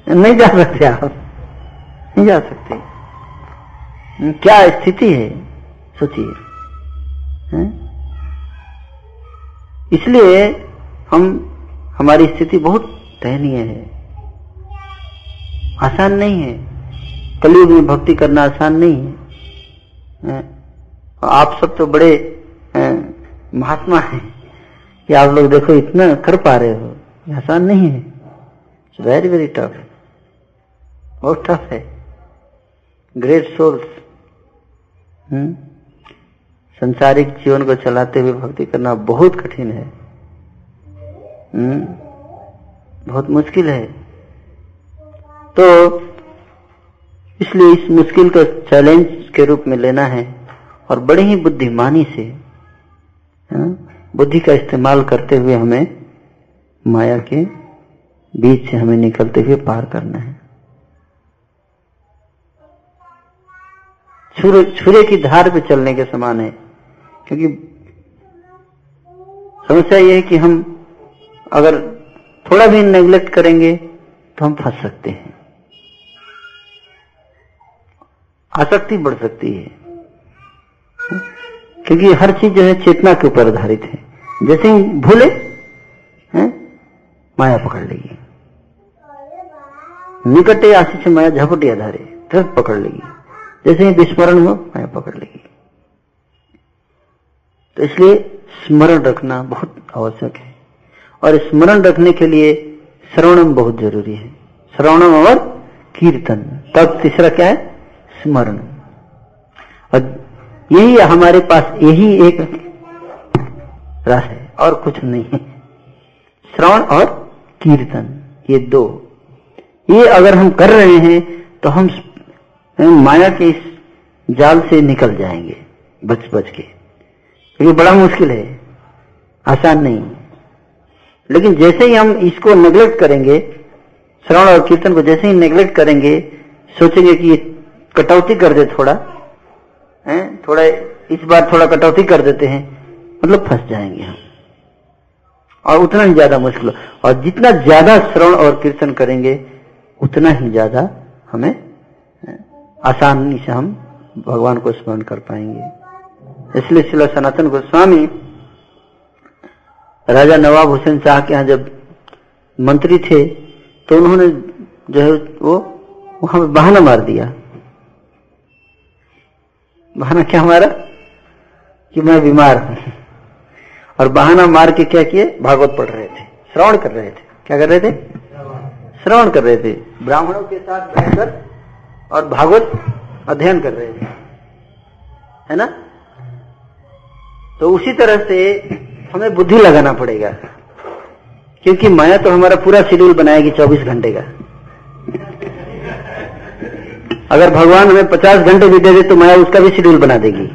नहीं जा सकते आप। नहीं जा सकते। क्या स्थिति है? सोचिए। इसलिए हम, हमारी स्थिति बहुत दयनीय है। आसान नहीं है। कलयुग में भक्ति करना आसान नहीं है। आप सब तो बड़े महात्मा हैं। कि आप लोग देखो, इतना कर पा रहे हो। आसान नहीं है। वेरी वेरी टफ बहुत टफ है। ग्रेट सोल्स संसारिक जीवन को चलाते हुए भक्ति करना बहुत कठिन है? बहुत मुश्किल है। तो इसलिए इस मुश्किल को चैलेंज के रूप में लेना है और बड़े ही बुद्धिमानी से बुद्धि का इस्तेमाल करते हुए हमें माया के बीच से हमें निकलते हुए पार करना है। छुरे की धार पे चलने के समान है, क्योंकि समस्या यह है कि हम अगर थोड़ा भी नेग्लेक्ट करेंगे तो हम फंस सकते हैं। आसक्ति बढ़ सकती है। क्योंकि हर चीज़ जो है चेतना के ऊपर आधारित है। जैसे ही भूले, हैं, माया पकड़ लेगी। निकटे आशीष माया झपटी आधारे फिर पकड़ लेगी। जैसे ही विस्मरण हो, माया पकड़ लेगी। तो इसलिए स्मरण रखना बहुत आवश्यक है। और स्मरण रखने के लिए श्रवणम बहुत ज़रूरी है। श्रवणम और कीर्तन। तब तीसरा क्या है? स्मरण। और यही हमारे पास यही एक रस है और कुछ नहीं है। श्रवण और कीर्तन, ये दो। ये अगर हम कर रहे हैं तो हम माया के इस जाल से निकल जाएँगे बच बच के। ये बड़ा मुश्किल है, आसान नहीं। लेकिन जैसे ही हम इसको नेग्लेक्ट करेंगे, श्रवण और कीर्तन को जैसे ही नेग्लेक्ट करेंगे, सोचेंगे कि कटौती कर दे थोड़ा, है? थोड़ा इस बार थोड़ा कटौती कर देते हैं मतलब फंस जाएँगे हम। और उतना ही ज़्यादा मुश्किल और जितना ज़्यादा श्रवण और कीर्तन करेंगे, उतना ही ज़्यादा हमें आसानी से हम भगवान को स्मरण कर पाएँगे। इसलिए शिला सनातन गोस्वामी, राजा नवाब हुसैन शाह के यहाँ जब मंत्री थे तो उन्होंने जो है वो वहाँ पर बहाना मार दिया। बहाना क्या हमारा कि मैं बीमार हूँ। और बहाना मार के क्या किए? भागवत पढ़ रहे थे। श्रवण कर रहे थे। क्या कर रहे थे? श्रवण कर रहे थे। ब्राह्मणों के साथ बैठकर और भागवत अध्ययन कर रहे थे। है ना? तो उसी तरह से हमें बुद्धि लगाना पड़ेगा। क्योंकि माया तो हमारा पूरा शेड्यूल बनाएगी 24 घंटे का। अगर भगवान हमें 50 घंटे भी दे दे तो माया उसका भी शेड्यूल बना देगी।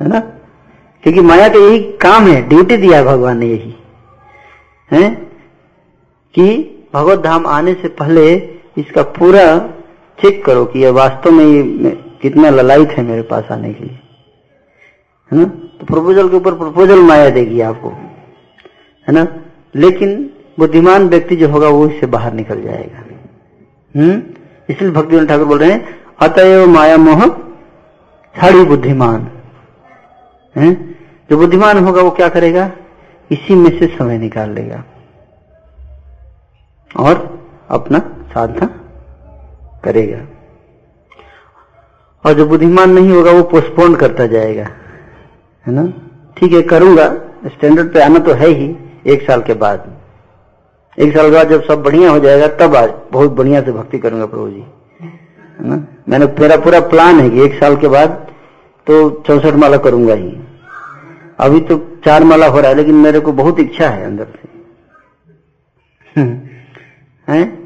है ना? क्योंकि माया का यही काम है ड्यूटी दिया है भगवान ने यही। है? कि भगवत धाम आने से पहले इसका पूरा चेक करो कि यह वास्तव में ये कितना ललायत है मेरे पास आने के लिए। है ना? तो प्रपोजल के ऊपर प्रपोजल माया देगी आपको। है ना? लेकिन बुद्धिमान व्यक्ति जो होगा वो इससे बाहर निकल जाएगा। हम्म? इसलिए भक्ति ठाकुर बोल रहे हैं, अतएव माया मोह छाड़ी बुद्धिमान। है? जो बुद्धिमान होगा वो क्या करेगा? इसी में से समय निकाल लेगा। और अपना साधना करेगा। और जो बुद्धिमान नहीं होगा वो पोस्टपोन करता जाएगा। है ना? ठीक है, करूँगा स्टैंडर्ड पे आना तो है ही, एक साल के बाद। एक साल बाद जब सब बढ़िया हो जाएगा, तब आज बहुत बढ़िया से भक्ति करूँगा प्रभु जी। है ना? मैंने मेरा पूरा प्लान है कि एक साल के बाद तो चौसठ माला करूँगा ही। अभी तो चार माला हो रहा है, लेकिन मेरे को बहुत इच्छा है अंदर से। है?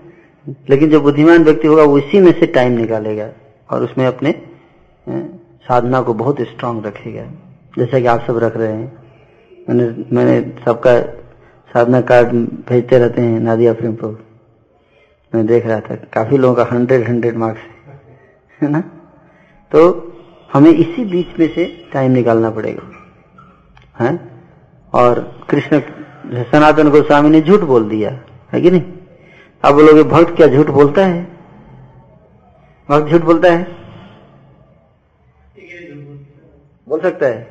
लेकिन जो बुद्धिमान व्यक्ति होगा, वो इसी में से टाइम निकालेगा और उसमें अपने साधना को बहुत स्ट्रांग रखेगा। जैसा कि आप सब रख रहे हैं। मैंने मैंने सबका साधना कार्ड भेजते रहते हैं नादिया प्रेम प्रभु मैं देख रहा था, काफ़ी लोगों का हंड्रेड हंड्रेड मार्क्स है। ना? तो हमें इसी बीच में से टाइम निकालना पड़ेगा। है? और कृष्ण, सनातन गोस्वामी ने झूठ बोल दिया, है कि नहीं? अब बोलोगे भक्त क्या झूठ बोलता है? भक्त झूठ बोलता है? बोल सकता है।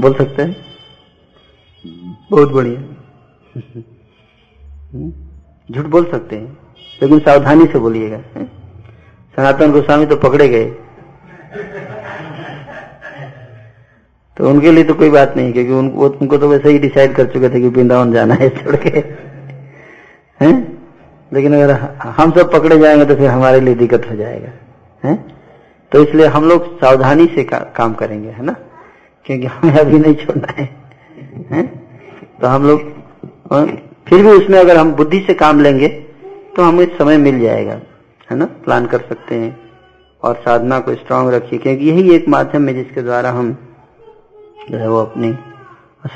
बोल सकता है। बहुत बढ़िया। झूठ बोल सकते हैं लेकिन सावधानी से बोलिएगा सनातन गोस्वामी तो पकड़े गए। तो उनके लिए तो कोई बात नहीं क्योंकि उनको उनको तो वैसे ही डिसाइड कर चुके थे कि वृंदावन जाना है छोड़ के। हैं? लेकिन अगर हम सब पकड़े जाएँगे तो फिर हमारे लिए दिक्कत हो जाएगा। हैं? तो इसलिए हम लोग सावधानी से का, काम करेंगे है ना? क्योंकि हमें अभी नहीं छोड़ना है। हैं? तो हम लोग फिर भी उसमें अगर हम बुद्धि से काम लेंगे तो हमें समय मिल जाएगा है ना? प्लान कर सकते हैं। और साधना को स्ट्रांग रखिए क्योंकि यही एक माध्यम है जिसके द्वारा हम जो है वो अपनी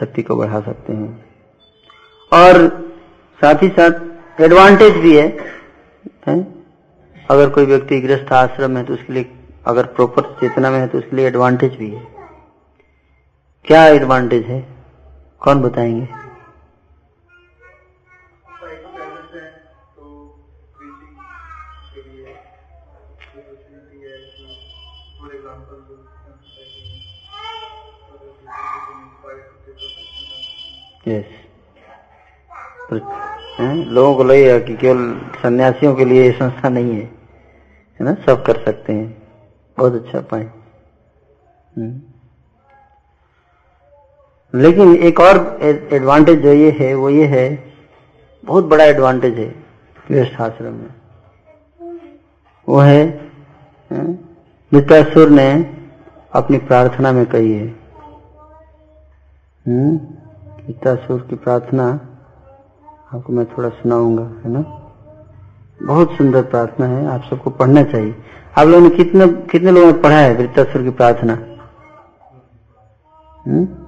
शक्ति को बढ़ा सकते हैं। और साथ ही साथ एडवांटेज भी है, है? अगर कोई व्यक्ति गृहस्थ आश्रम है तो उसके लिए अगर प्रॉपर चेतना में है तो उसके लिए एडवांटेज भी है। क्या एडवांटेज है? कौन बताएँगे? यस लोगों को लगेगा कि केवल सन्यासियों के लिए संस्था नहीं है। है ना? सब कर सकते हैं। बहुत अच्छा पाए हम्म। लेकिन एक और एडवांटेज जो ये है, वो ये है, बहुत बड़ा एडवांटेज है गृहस्थ आश्रम में। वो है मित्रासुर ने अपनी प्रार्थना में कही है। हम्म गीतासुर की प्रार्थना आपको मैं थोड़ा सुनाऊँगा, है ना? बहुत सुंदर प्रार्थना है, आप सबको पढ़ना चाहिए। आप लोगों ने कितने कितने लोगों ने पढ़ा है वृत्तासुर की प्रार्थना? हम्म?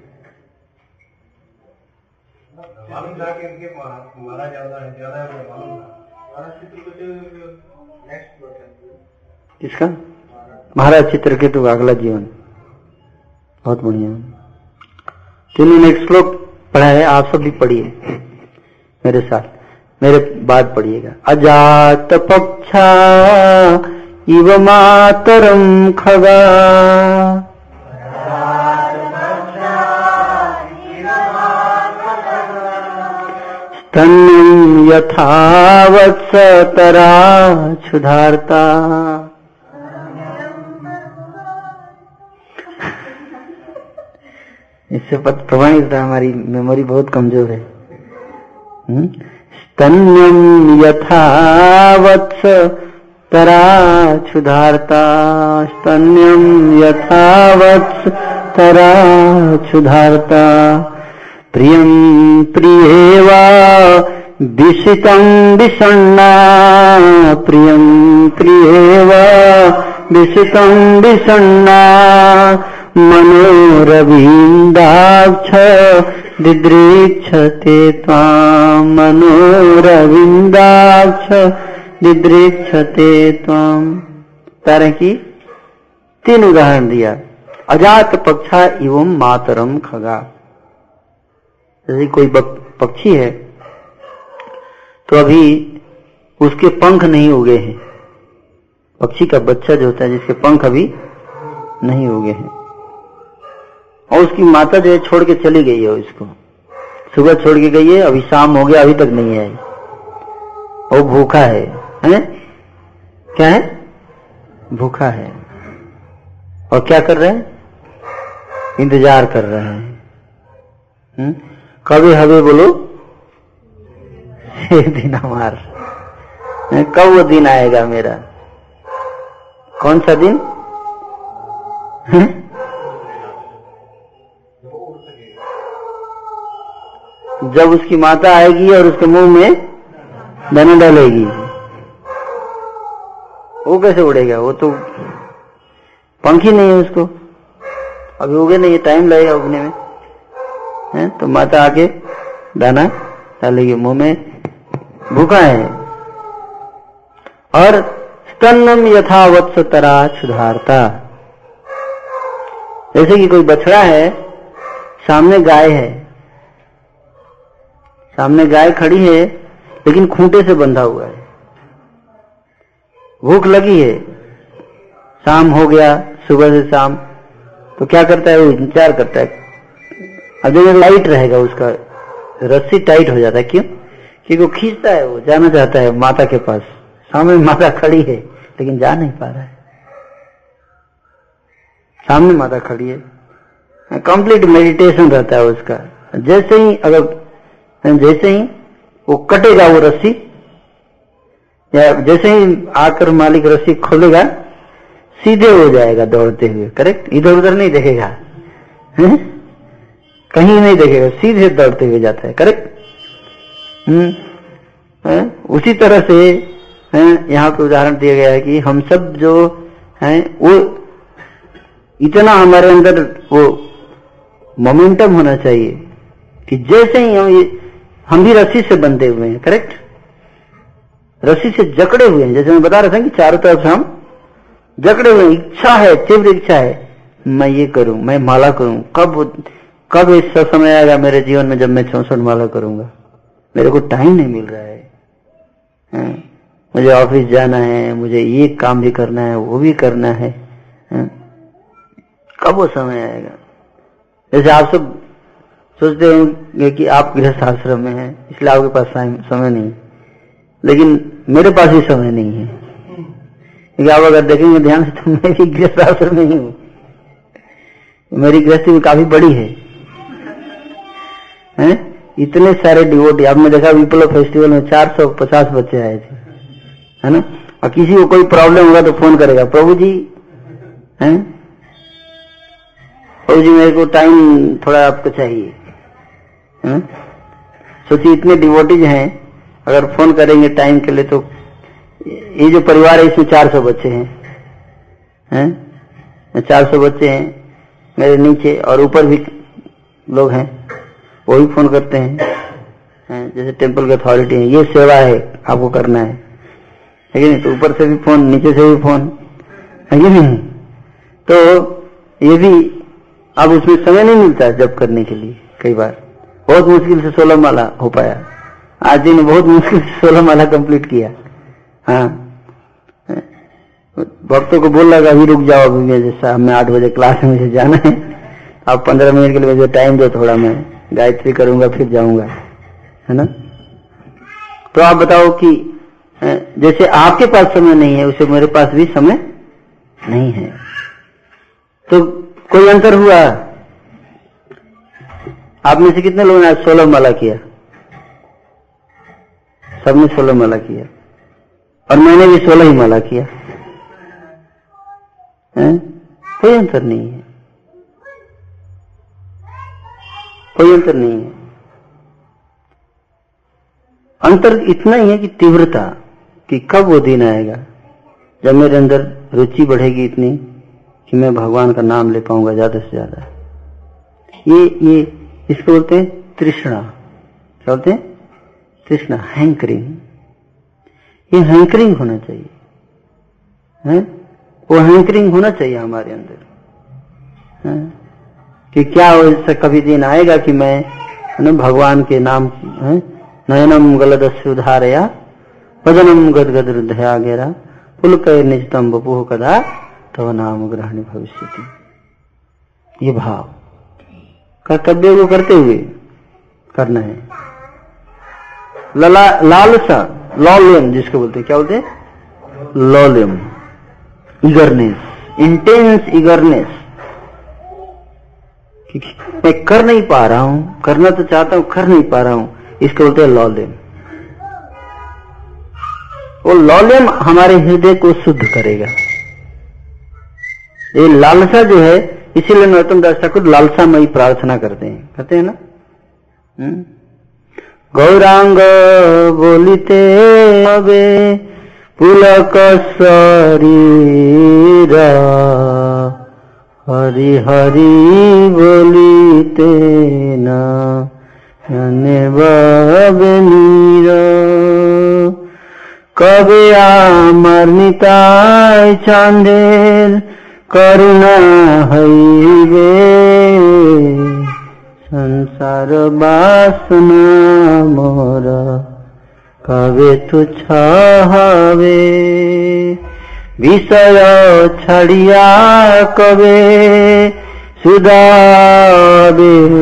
हाँ करेक्ट किसका? महाराज। चित्रकेतु का अगला जीवन। बहुत बढ़िया। तो इन्होंने एक श्लोक पढ़ा है आप सब भी पढ़िए मेरे साथ। मेरे बाद पढ़िएगा। अजात पक्षा इव मातरम खगा। तन्नं यथावत्सतरा क्षुधारता। इससे प्रमाणित था, हमारी मेमोरी बहुत कमज़ोर है। हम्म? स्तन्यम यथावत्स तरा क्षुधार्ता। स्तन्यम यथावत्स तरा क्षुधार्ता। प्रियं प्रियेवा विषितं विषण्णा प्रियं प्रियेवा विषितं विषण्णा मनोरविन्दाक्ष दिदृक्षते त्वां, मनोरविन्दाक्ष दिदृक्षते त्वां। तरह की तीन उदाहरण दिया, अजात पक्षा एवं मातरम खगा। जैसे कोई पक्षी है तो अभी उसके पंख नहीं उगे हैं। पक्षी का बच्चा जो होता है, जिसके पंख अभी नहीं उगे हैं। और उसकी माता जो है, छोड़ के चली गई है उसको। सुबह छोड़ के गई है, अभी शाम हो गया, अभी तक नहीं आई। वो भूखा है, हैं? क्या है? भूखा है। और क्या कर रहे हैं? इंतज़ार कर रहे हैं। कभी हवे बोलो? दिन हमार। कब वो दिन आएगा मेरा? कौन सा दिन? जब उसकी माता आएगी और उसके मुँह में दाना डालेगी। वो कैसे उड़ेगा? वो तो पंखी नहीं है उसको। अभी उगे नहीं टाइम लगेगा उगने में। है? तो माता आके दाना डालेगी मुँह में भूखा है। और स्तन्नम यथावत्स तरा सुधारता जैसे कि कोई बछड़ा है, सामने गाय है। सामने गाय खड़ी है, लेकिन खूंटे से बंधा हुआ है। भूख लगी है। शाम हो गया, सुबह से शाम। तो क्या करता है? वो इंतज़ार करता है। अब जब लाइट रहेगा, उसका रस्सी टाइट हो जाता है, क्यों? क्योंकि वो खींचता है, वो जाना चाहता है माता के पास। सामने माता खड़ी है, लेकिन जा नहीं पा रहा है। सामने माता खड़ी है। कंप्लीट मेडिटेशन रहता है उसका। जैसे ही, अगर, जैसे ही वो कटेगा वो रस्सी, या जैसे ही आकर मालिक रस्सी खोलेगा, सीधे हो जाएगा दौड़ते हुए करेक्ट इधर उधर नहीं देखेगा। है? कहीं नहीं देखेगा, सीधे दौड़ते हुए जाता है करेक्ट हम्म उसी तरह से यहाँ पे उदाहरण दिया गया है कि हम सब जो है, वो इतना हमारे अंदर वो मोमेंटम होना चाहिए कि जैसे ही हम हम भी रस्सी से बंधे हुए हैं करेक्ट रस्सी से जकड़े हुए हैं, जैसे मैं बता रहा था कि चारों तरफ़ से हम जकड़े हुए इच्छा है, तीव्र इच्छा है, मैं ये करूँ, मैं माला करूँ, कब कब ऐसा समय आएगा मेरे जीवन में जब मैं चौसठ माला करूँगा? मेरे को टाइम नहीं मिल रहा है? मुझे ऑफ़िस जाना है मुझे ये काम भी करना है वो भी करना है, है? कब वो समय आएगा? जैसे आप सब सोचते होंगे कि आप गृहस्थ आश्रम में हैं इसलिए आपके पास समय नहीं। लेकिन मेरे पास भी समय नहीं है। क्योंकि आप अगर देखेंगे ध्यान से तो मैं भी गृहस्थ आश्रम में ही हूँ। मेरी गृहस्थी भी काफ़ी बड़ी है। हैं? इतने सारे डिवोटी आपने देखा विप्लव फेस्टिवल में 450 बच्चे आए थे, है ना? और किसी को कोई प्रॉब्लम होगा तो फ़ोन करेगा, प्रभु जी, हैं? प्रभु जी, मेरे को टाइम थोड़ा आपको चाहिए। सोचिए, इतने डिवोटीज हैं, अगर फ़ोन करेंगे टाइम के लिए तो ये जो परिवार है, इसमें 400 बच्चे हैं। हैं? 400 बच्चे हैं, मेरे नीचे और ऊपर भी लोग हैं। वो भी फ़ोन करते हैं। जैसे टेंपल की अथॉरिटी है, ये सेवा है, आपको करना है। है नहीं? तो ऊपर से भी फ़ोन, नीचे से भी फ़ोन। है नहीं? तो ये भी अब उसमें समय नहीं मिलता जब करने के लिए, कई बार। बहुत मुश्किल से सोलह माला हो पाया। आज जी ने बहुत मुश्किल से सोलह माला कंप्लीट किया। हाँ। भक्तों को बोल लगा, अभी रुक जाओ, अभी मैं जैसा हमें आठ बजे क्लास में जाना है। आप पंद्रह मिनट के लिए मुझे टाइम दो थोड़ा मैं। गायत्री करूँगा, फिर जाऊँगा, है ना? तो आप बताओ कि जैसे आपके पास समय नहीं है, उसे मेरे पास भी समय नहीं है। तो कोई अंतर हुआ? आप में से कितने लोगों ने आज सोलह माला किया? सबने सोलह माला किया। और मैंने भी सोलह ही माला किया। है? कोई अंतर नहीं है। कोई अंतर नहीं है। अंतर इतना ही है कि तीव्रता, कि कब वो दिन आएगा? जब मेरे अंदर रुचि बढ़ेगी इतनी कि मैं भगवान का नाम ले पाऊँगा ज़्यादा से ज़्यादा। ये ये, इसको बोलते हैं तृष्णा। क्या बोलते हैं? तृष्णा हैंकरिंग ये हैंकरिंग होना चाहिए। है? वो हैंकरिंग होना चाहिए हमारे अंदर। है? कि क्या ऐसा कभी दिन आएगा कि मैं भगवान के नाम नयनम गलद सुधारया भजनम गदगद हृदया गेरा, पुलक निजतम बपू कदा, तव नाम ग्रहण भविष्य ये भाव। कर्तव्य को करते हुए करना है। लला, लालसा, लॉलियम, जिसको बोलते हैं, क्या बोलते हैं? लॉलियम। इगरनेस इंटेंस इगरनेस मैं कर नहीं पा रहा हूँ, करना तो चाहता हूँ, कर नहीं पा रहा हूँ। इसको बोलते हैं लॉलियम वो लॉलियम हमारे हृदय को शुद्ध करेगा। ये लालसा जो है, इसीलिए नरोत्तम दास ठाकुर लालसामयी प्रार्थना करते हैं। कहते हैं ना? हम्म? गौरांग बोलते अबे, पुलक शरीर হরি হরি বলিতে না হেনে বাবে নির। কবে আমার নিতাই চান্দের করুণা হইবে? সংসার বাসনা মোরা, কবে তু ছ হবে? विषय छड़िया कवे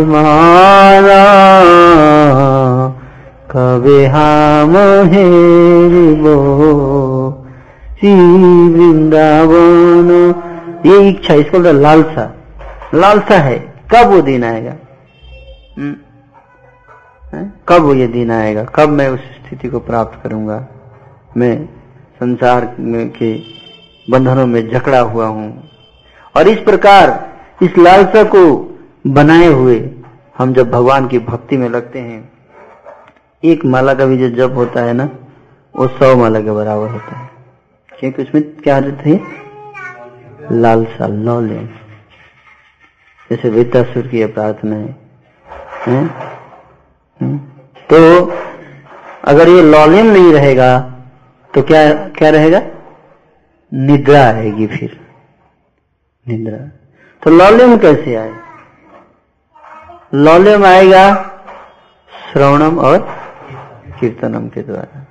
मारा कवे हम हेरिबो श्री वृंदावन। ये इच्छा इसको लालसा। लालसा है, कब वो दिन आएगा? कब वो ये दिन आएगा? कब मैं उस स्थिति को प्राप्त करूँगा? मैं संसार में के बंधनों में जकड़ा हुआ हूँ। और इस प्रकार इस लालसा को बनाए हुए हम जब भगवान की भक्ति में लगते हैं, एक माला का भी जो जप होता है ना, वो सौ माला के बराबर होता है। क्योंकि उसमें क्या थे लालसा, लॉले। जैसे विद्यासुर की प्रार्थना है है? तो अगर ये लॉलियम नहीं रहेगा तो क्या क्या रहेगा? निद्रा आएगी फिर। निद्रा। तो लॉलियम कैसे आए? लॉलियम आएगा श्रवणम और कीर्तनम के द्वारा।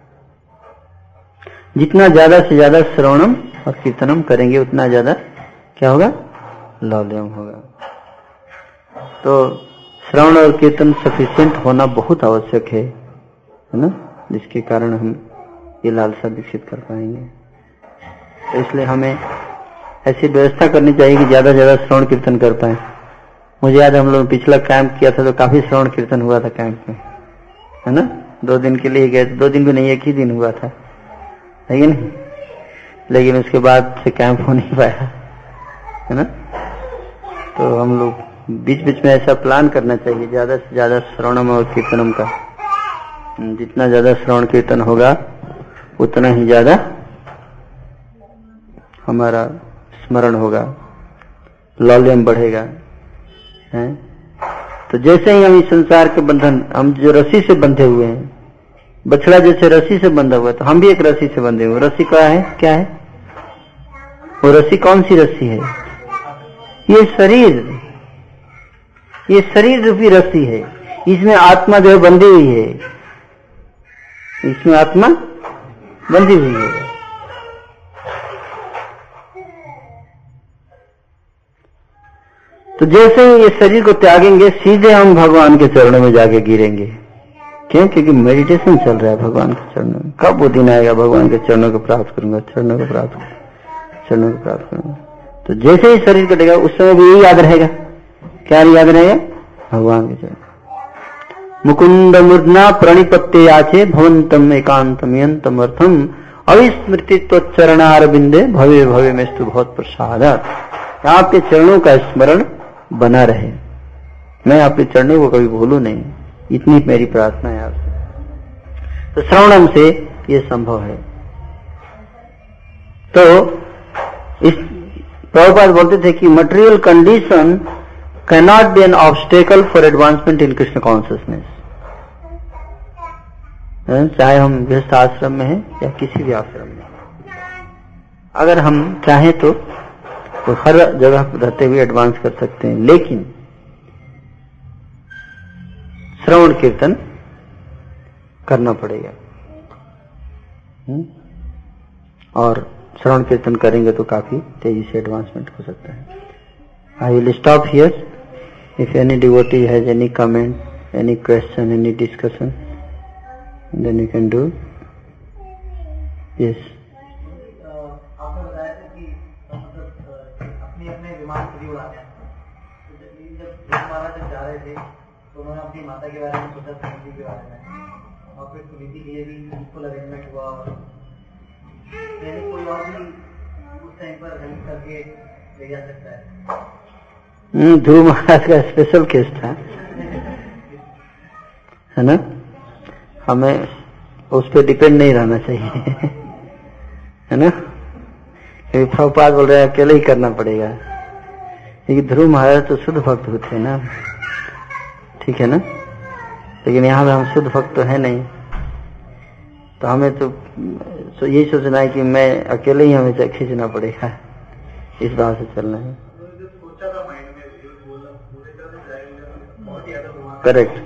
जितना ज़्यादा से ज़्यादा श्रवणम और कीर्तनम करेंगे, उतना ज़्यादा क्या होगा? लॉलियम होगा। तो श्रवण और कीर्तन सफिशियंट होना बहुत आवश्यक है है ना? जिसके कारण हम ये लालसा विकसित कर पाएँगे। इसलिए हमें ऐसी व्यवस्था करनी चाहिए कि ज़्यादा से ज़्यादा श्रवण कीर्तन कर पाए। मुझे याद हम लोग पिछला कैंप किया था तो काफ़ी श्रवण कीर्तन हुआ था कैंप में। है ना? दो दिन के लिए गए दो दिन भी नहीं, एक ही दिन हुआ था। है नहीं? लेकिन उसके बाद से कैंप हो नहीं पाया। है ना? तो हम लोग बीच बीच में ऐसा प्लान करना चाहिए, ज़्यादा से ज़्यादा श्रवणम और कीर्तनम का। जितना ज़्यादा श्रवण कीर्तन होगा, उतना ही ज़्यादा हमारा स्मरण होगा, लॉलियम बढ़ेगा, है? तो जैसे ही हम इस संसार के बंधन, हम जो रस्सी से बंधे हुए हैं, बछड़ा जैसे रस्सी से बंधा हुआ है तो हम भी एक रस्सी से बंधे हुए रस्सी क्या है? क्या है? वो रस्सी कौन सी रस्सी है? ये शरीर। ये शरीर रूपी रस्सी है। इसमें आत्मा जो है बंधी हुई है। इसमें आत्मा बंधी हुई है। तो जैसे ही ये शरीर को त्यागेंगे, सीधे हम भगवान के चरणों में जाके गिरेंगे। क्यों? क्योंकि मेडिटेशन चल रहा है भगवान के चरणों में। कब वो दिन आएगा? भगवान के चरणों को प्राप्त करूँगा, चरणों को प्राप्त चरणों को प्राप्त करूँगा। तो जैसे ही शरीर कटेगा उस समय भी यही याद रहेगा। क्या याद रहेगा? भगवान के चरण मुकुंद मुद्ना प्रणिपत्ते आचे भवंतम एकांतम यंतम अर्थम अविस्मृति तो चरणार बिंदे भव्य भव्य में स्तु बहुत प्रसाद आपके चरणों का स्मरण बना रहे। मैं आपके चरणों को कभी भूलू नहीं। इतनी मेरी प्रार्थना है आपसे। तो श्रवणम से ये संभव है। तो इस प्रभुपाद बोलते थे कि material condition cannot be an obstacle for advancement in Krishna consciousness चाहे हम गृहस्थ आश्रम में हैं या किसी भी आश्रम में। अगर हम चाहें तो, तो हर जगह रहते हुए एडवांस कर सकते हैं। लेकिन श्रवण कीर्तन करना पड़ेगा। हुँ? और श्रवण कीर्तन करेंगे तो काफ़ी तेज़ी से एडवांसमेंट हो सकता है। I will stop here if any devotee has any comment any question any discussion then you can do yes लिए भी फुल अरेंजमेंट हुआ। यानी कोई और भी उस टाइम पर हेल्प करके ले जा सकता है। ध्रुव महाराज का स्पेशल केस था। है ना? हमें उस पर डिपेंड नहीं रहना चाहिए। है ना? क्योंकि प्रभुपाद बोल रहे हैं, अकेले ही करना पड़ेगा। क्योंकि ध्रुव महाराज तो शुद्ध भक्त होते हैं ना। ठीक है ना? लेकिन यहाँ पे हम शुद्ध भक्त तो है नहीं। तो हमें तो सो यही सोचना है कि मैं अकेले ही हमें खींचना पड़ेगा, इस भाव से चलना है। करेक्ट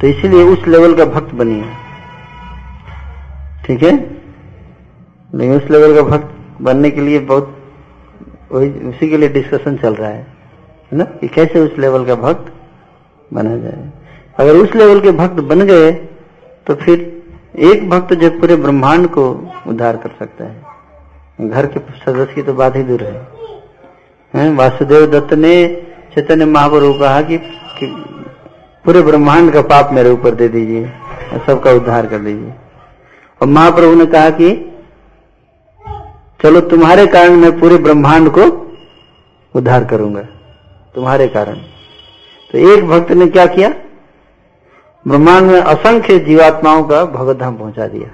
तो इसीलिए उस लेवल का भक्त बनिए। ठीक है? लेकिन उस लेवल का भक्त बनने के लिए बहुत, वही, उसी के लिए डिस्कशन चल रहा है ना? कि कैसे उस लेवल का भक्त बना जाए। अगर उस लेवल के भक्त बन गए तो फिर एक भक्त जब पूरे ब्रह्मांड को उद्धार कर सकता है घर के सदस्य की तो बात ही दूर है? वासुदेव दत्त ने चैतन्य महाप्रभु कहा कि, कि पूरे ब्रह्मांड का पाप मेरे ऊपर दे दीजिए और सबका उद्धार कर दीजिए। और महाप्रभु ने कहा कि चलो तुम्हारे कारण मैं पूरे ब्रह्मांड को उद्धार करूँगा तुम्हारे कारण। तो एक भक्त ने क्या किया? ब्रह्मांड में असंख्य जीवात्माओं का भगवत धाम पहुँचा दिया।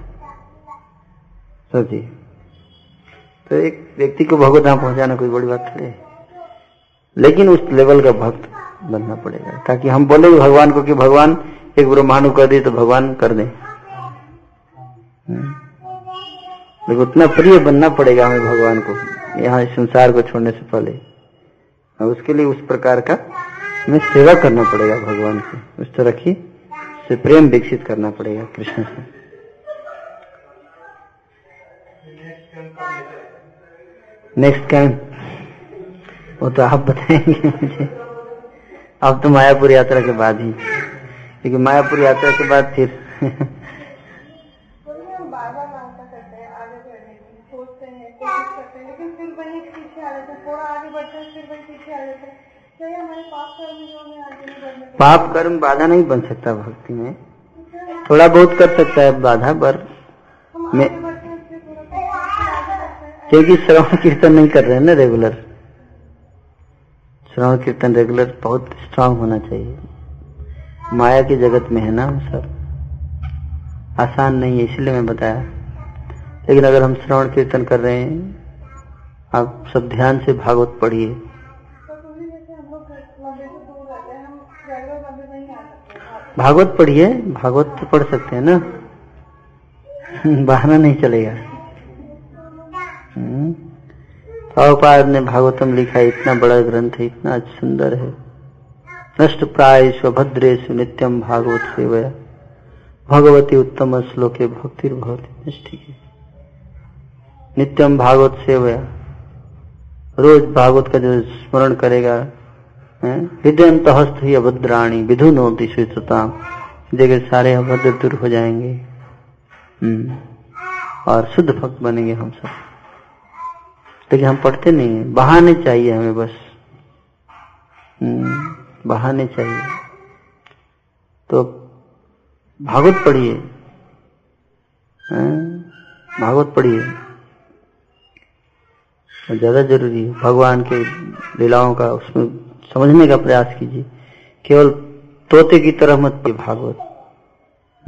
सोचिए तो एक व्यक्ति को भगवत धाम पहुंचाना कोई बड़ी बात थोड़ी लेकिन उस लेवल का भक्त बनना पड़ेगा, ताकि हम बोले भगवान को कि भगवान एक ब्रह्मांड कर दे तो भगवान कर दे। लेकिन उतना प्रिय बनना पड़ेगा हमें भगवान को, यहाँ संसार को छोड़ने से पहले। उसके लिए उस प्रकार का हमें सेवा करना पड़ेगा भगवान की उस तरह की से प्रेम विकसित करना पड़ेगा। कृष्ण से नेक्स्ट कैंप वो तो आप बताएँगे मुझे। अब तो मायापुर यात्रा के बाद ही। क्योंकि मायापुर यात्रा के बाद फिर पाप कर्म बाधा नहीं बन सकता भक्ति में। थोड़ा बहुत कर सकता है बाधा पर मैं क्योंकि श्रवण कीर्तन नहीं कर रहे हैं ना रेगुलर श्रवण कीर्तन रेगुलर बहुत स्ट्रांग होना चाहिए। माया की जगत में है ना हम सब। आसान नहीं है इसलिए मैं बताया। लेकिन अगर हम श्रवण कीर्तन कर रहे हैं आप सब ध्यान से भागवत पढ़िए। भागवत पढ़िए, भागवत तो पढ़ सकते हैं ना? बहाना नहीं चलेगा। प्रभुपाद ने भागवतम लिखा, इतना बड़ा ग्रंथ है, इतना सुंदर है। नष्ट प्राय स्वभद्रेशु नित्यम भागवत सेवया। भगवती उत्तम श्लोके भक्ति भगवती नित्यम भागवत सेवया। रोज भागवत का जो स्मरण करेगा हृदयंत हस्त ही अभद्राणी, विधु नोति सुता जगह सारे अभद्र दूर हो जाएँगे। और शुद्ध भक्त बनेंगे हम सब। लेकिन हम पढ़ते नहीं है। बहाने चाहिए हमें बस। बहाने चाहिए। तो भागवत पढ़िए। भागवत पढ़िए। ज़्यादा ज़रूरी है। भगवान के लीलाओं का उसमें समझने का प्रयास कीजिए। केवल तोते की तरह मत पढ़िए भागवत।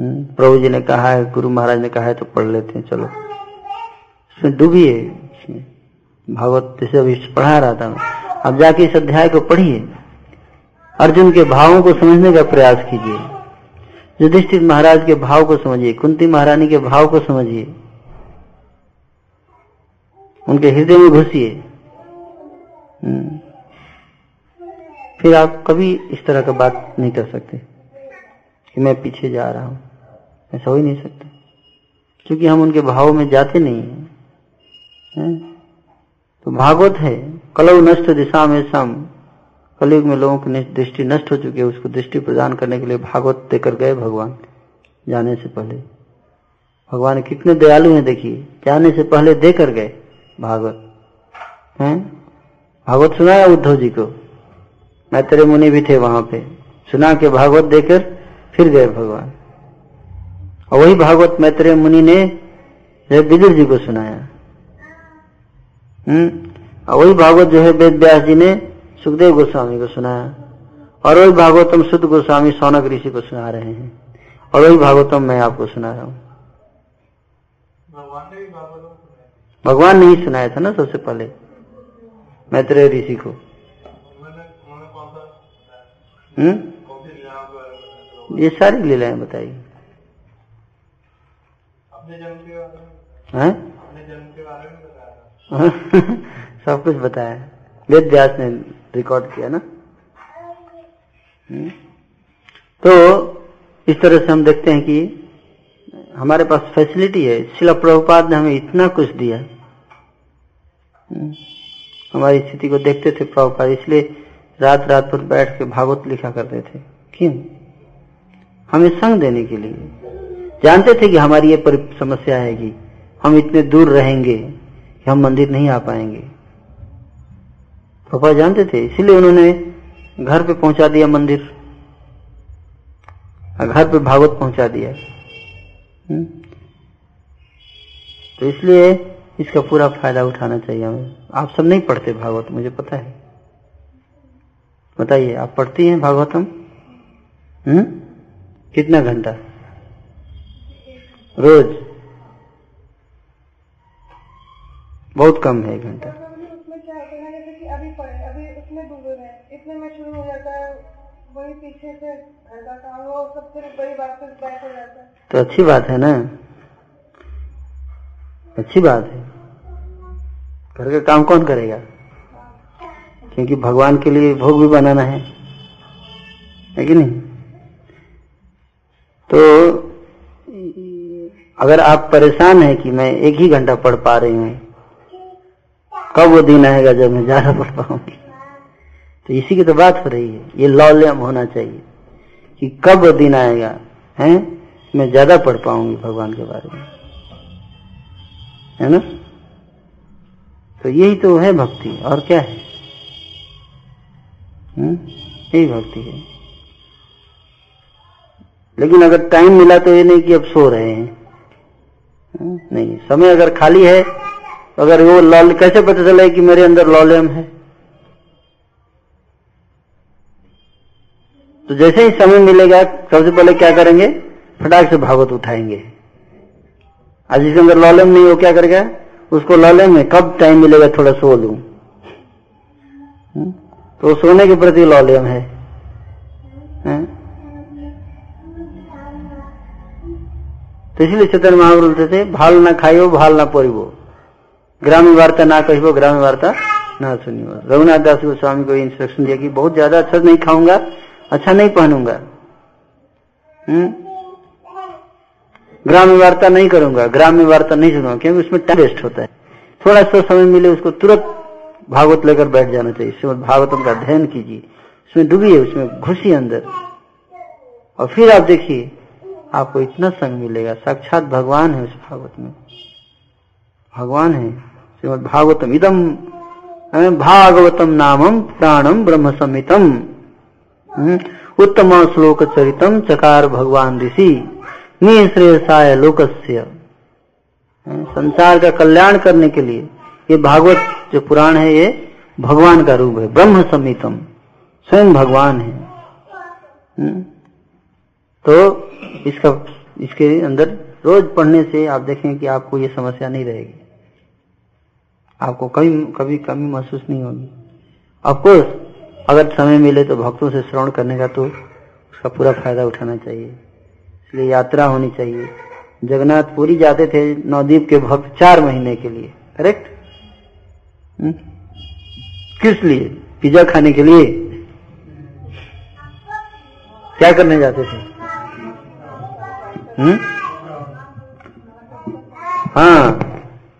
हम्म, प्रभु जी ने कहा है गुरु महाराज ने कहा है तो पढ़ लेते हैं चलो। इसमें डूबिए इसमें। भागवत जैसे अभी पढ़ा रहा था अब जाके इस अध्याय को पढ़िए। अर्जुन के भावों को समझने का प्रयास कीजिए। युधिष्ठिर महाराज के भाव को समझिए कुंती महारानी के भाव को समझिए। उनके हृदय में घुसिए। हम्म। फिर आप कभी इस तरह का बात नहीं कर सकते कि मैं पीछे जा रहा हूँ। ऐसा हो ही नहीं सकता। क्योंकि हम उनके भाव में जाते नहीं हैं? तो भागवत है कलव नष्ट दिशा में सम। कलयुग में लोगों की दृष्टि नष्ट हो चुकी है, उसको दृष्टि प्रदान करने के लिए भागवत देकर गए भगवान, जाने से पहले। भगवान कितने दयालु हैं देखिए, जाने से पहले देकर गए भागवत। हैं? भागवत सुनाया उद्धव जी को। मैत्रेय मुनि भी थे वहाँ पे। सुना के भागवत देकर फिर गए भगवान। और वही भागवत मैत्रेय मुनि ने विदुर जी को सुनाया। हम्म? और वही भागवत जो है वेद व्यास जी ने सुखदेव गोस्वामी को सुनाया। और वही भागवतम शुद्ध गोस्वामी सौनक ऋषि को सुना रहे हैं। और वही भागवतम मैं आपको सुना रहा हूँ। भगवान ने ही सुनाया था ना सबसे पहले। मैत्रेय ऋषि को। हम्म? ये सारी लीलाएँ बताइए सब कुछ बताया। वेद व्यास ने रिकॉर्ड किया ना? हम्म? तो इस तरह से हम देखते हैं कि हमारे पास फैसिलिटी है। शिला प्रभुपाद ने हमें इतना कुछ दिया। हम्म? हमारी स्थिति को देखते थे प्रभुपाद, इसलिए रात रात भर बैठ के भागवत लिखा करते थे। क्यों? हमें संग देने के लिए। जानते थे कि हमारी ये समस्या है कि हम इतने दूर रहेंगे कि हम मंदिर नहीं आ पाएँगे। पापा जानते थे, इसलिए उन्होंने घर पे पहुँचा दिया मंदिर। घर पे भागवत पहुँचा दिया। हम्म? तो इसलिए इसका पूरा फ़ायदा उठाना चाहिए हमें। आप सब नहीं पढ़ते भागवत, मुझे पता है। बताइए, आप पढ़ती हैं भागवतम? हम्म? कितना घंटा? रोज? बहुत कम है घंटा। तो अच्छी बात है ना? अच्छी बात है। घर का काम कौन करेगा? क्योंकि भगवान के लिए भोग भी बनाना है। है कि नहीं? तो अगर आप परेशान हैं कि मैं एक ही घंटा पढ़ पा रही हूँ, कब वो दिन आएगा जब मैं ज़्यादा पढ़ पाऊँगी? तो इसी की तो बात हो रही है। ये लौल्यम होना चाहिए कि कब वो दिन आएगा, है? मैं ज़्यादा पढ़ पाऊँगी भगवान के बारे में। है ना? तो यही तो है भक्ति। और क्या है? यही भक्ति है। लेकिन अगर टाइम मिला तो ये नहीं कि अब सो रहे हैं। हम्म? नहीं, समय अगर खाली है अगर वो लॉल, कैसे पता चले कि मेरे अंदर लॉलियम है? तो जैसे ही समय मिलेगा, सबसे पहले क्या करेंगे? फटाक से भागवत उठाएँगे। आज जिसके अंदर लॉलियम नहीं हो क्या करेगा? उसको लॉलियम में कब टाइम मिलेगा, थोड़ा सो लू। हम्म? तो सोने के प्रति लॉलियम है? तो इसलिए चेतन महाप्रभु बोलते थे, भाल ना खाइयो, भाल ना परिवो ग्रामीण वार्ता ना कहिबो ग्रामीण वार्ता ना सुनियो रघुनाथ दास गोस्वामी को इंस्ट्रक्शन दिया कि बहुत ज़्यादा अच्छा नहीं खाऊँगा अच्छा नहीं पहनूँगा। हम्म? ग्रामीण वार्ता नहीं करूँगा ग्रामीण वार्ता नहीं सुनूँगा, क्योंकि उसमें टाइम वेस्ट होता है। थोड़ा सा समय मिले उसको तुरंत भागवत लेकर बैठ जाना चाहिए। श्रीमद भागवतम का अध्ययन कीजिए। उसमें डूबिए उसमें घुसिए अंदर। और फिर आप देखिए, आपको इतना संग मिलेगा। साक्षात भगवान है उस भागवत में। भगवान है। श्रीमद भागवतम इदम भागवतम नामम प्राणम ब्रह्म समितम उत्तम श्लोक चरितम चकार भगवान ऋषि निश्रेयसाय लोकस्य। संसार का कल्याण करने के लिए। ये भागवत जो पुराण है, ये भगवान का रूप है, ब्रह्म समितम, स्वयं भगवान है। हम्म? तो इसका, इसके अंदर रोज पढ़ने से आप देखें कि आपको ये समस्या नहीं रहेगी। आपको कभी कभी कमी महसूस नहीं होगी। अफकोर्स अगर समय मिले तो भक्तों से श्रवण करने का तो उसका पूरा फ़ायदा उठाना चाहिए। इसलिए यात्रा होनी चाहिए। जगन्नाथ पुरी जाते थे नवदीप के भक्त चार महीने के लिए करेक्ट हम्म? किस लिए? पिज्जा खाने के लिए? क्या करने जाते थे? हम्म? हाँ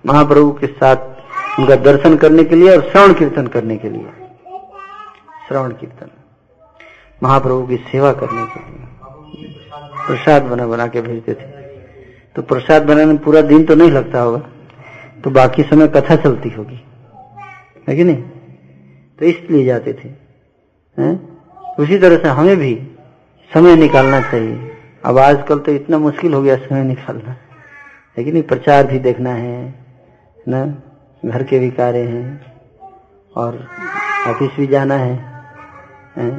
महाप्रभु के साथ उनका दर्शन करने के लिए और श्रवण कीर्तन करने के लिए। श्रवण कीर्तन। महाप्रभु की सेवा करने के लिए। प्रसाद बना बना के भेजते थे। तो प्रसाद बनाने में पूरा दिन तो नहीं लगता होगा। तो बाकी समय कथा चलती होगी। है कि नहीं? तो इसलिए जाते थे। हैं? उसी तरह से हमें भी समय निकालना चाहिए। अब आजकल तो इतना मुश्किल हो गया समय निकालना। है कि नहीं? प्रचार भी देखना है ना? घर के भी कार्य हैं और ऑफ़िस भी जाना है, है?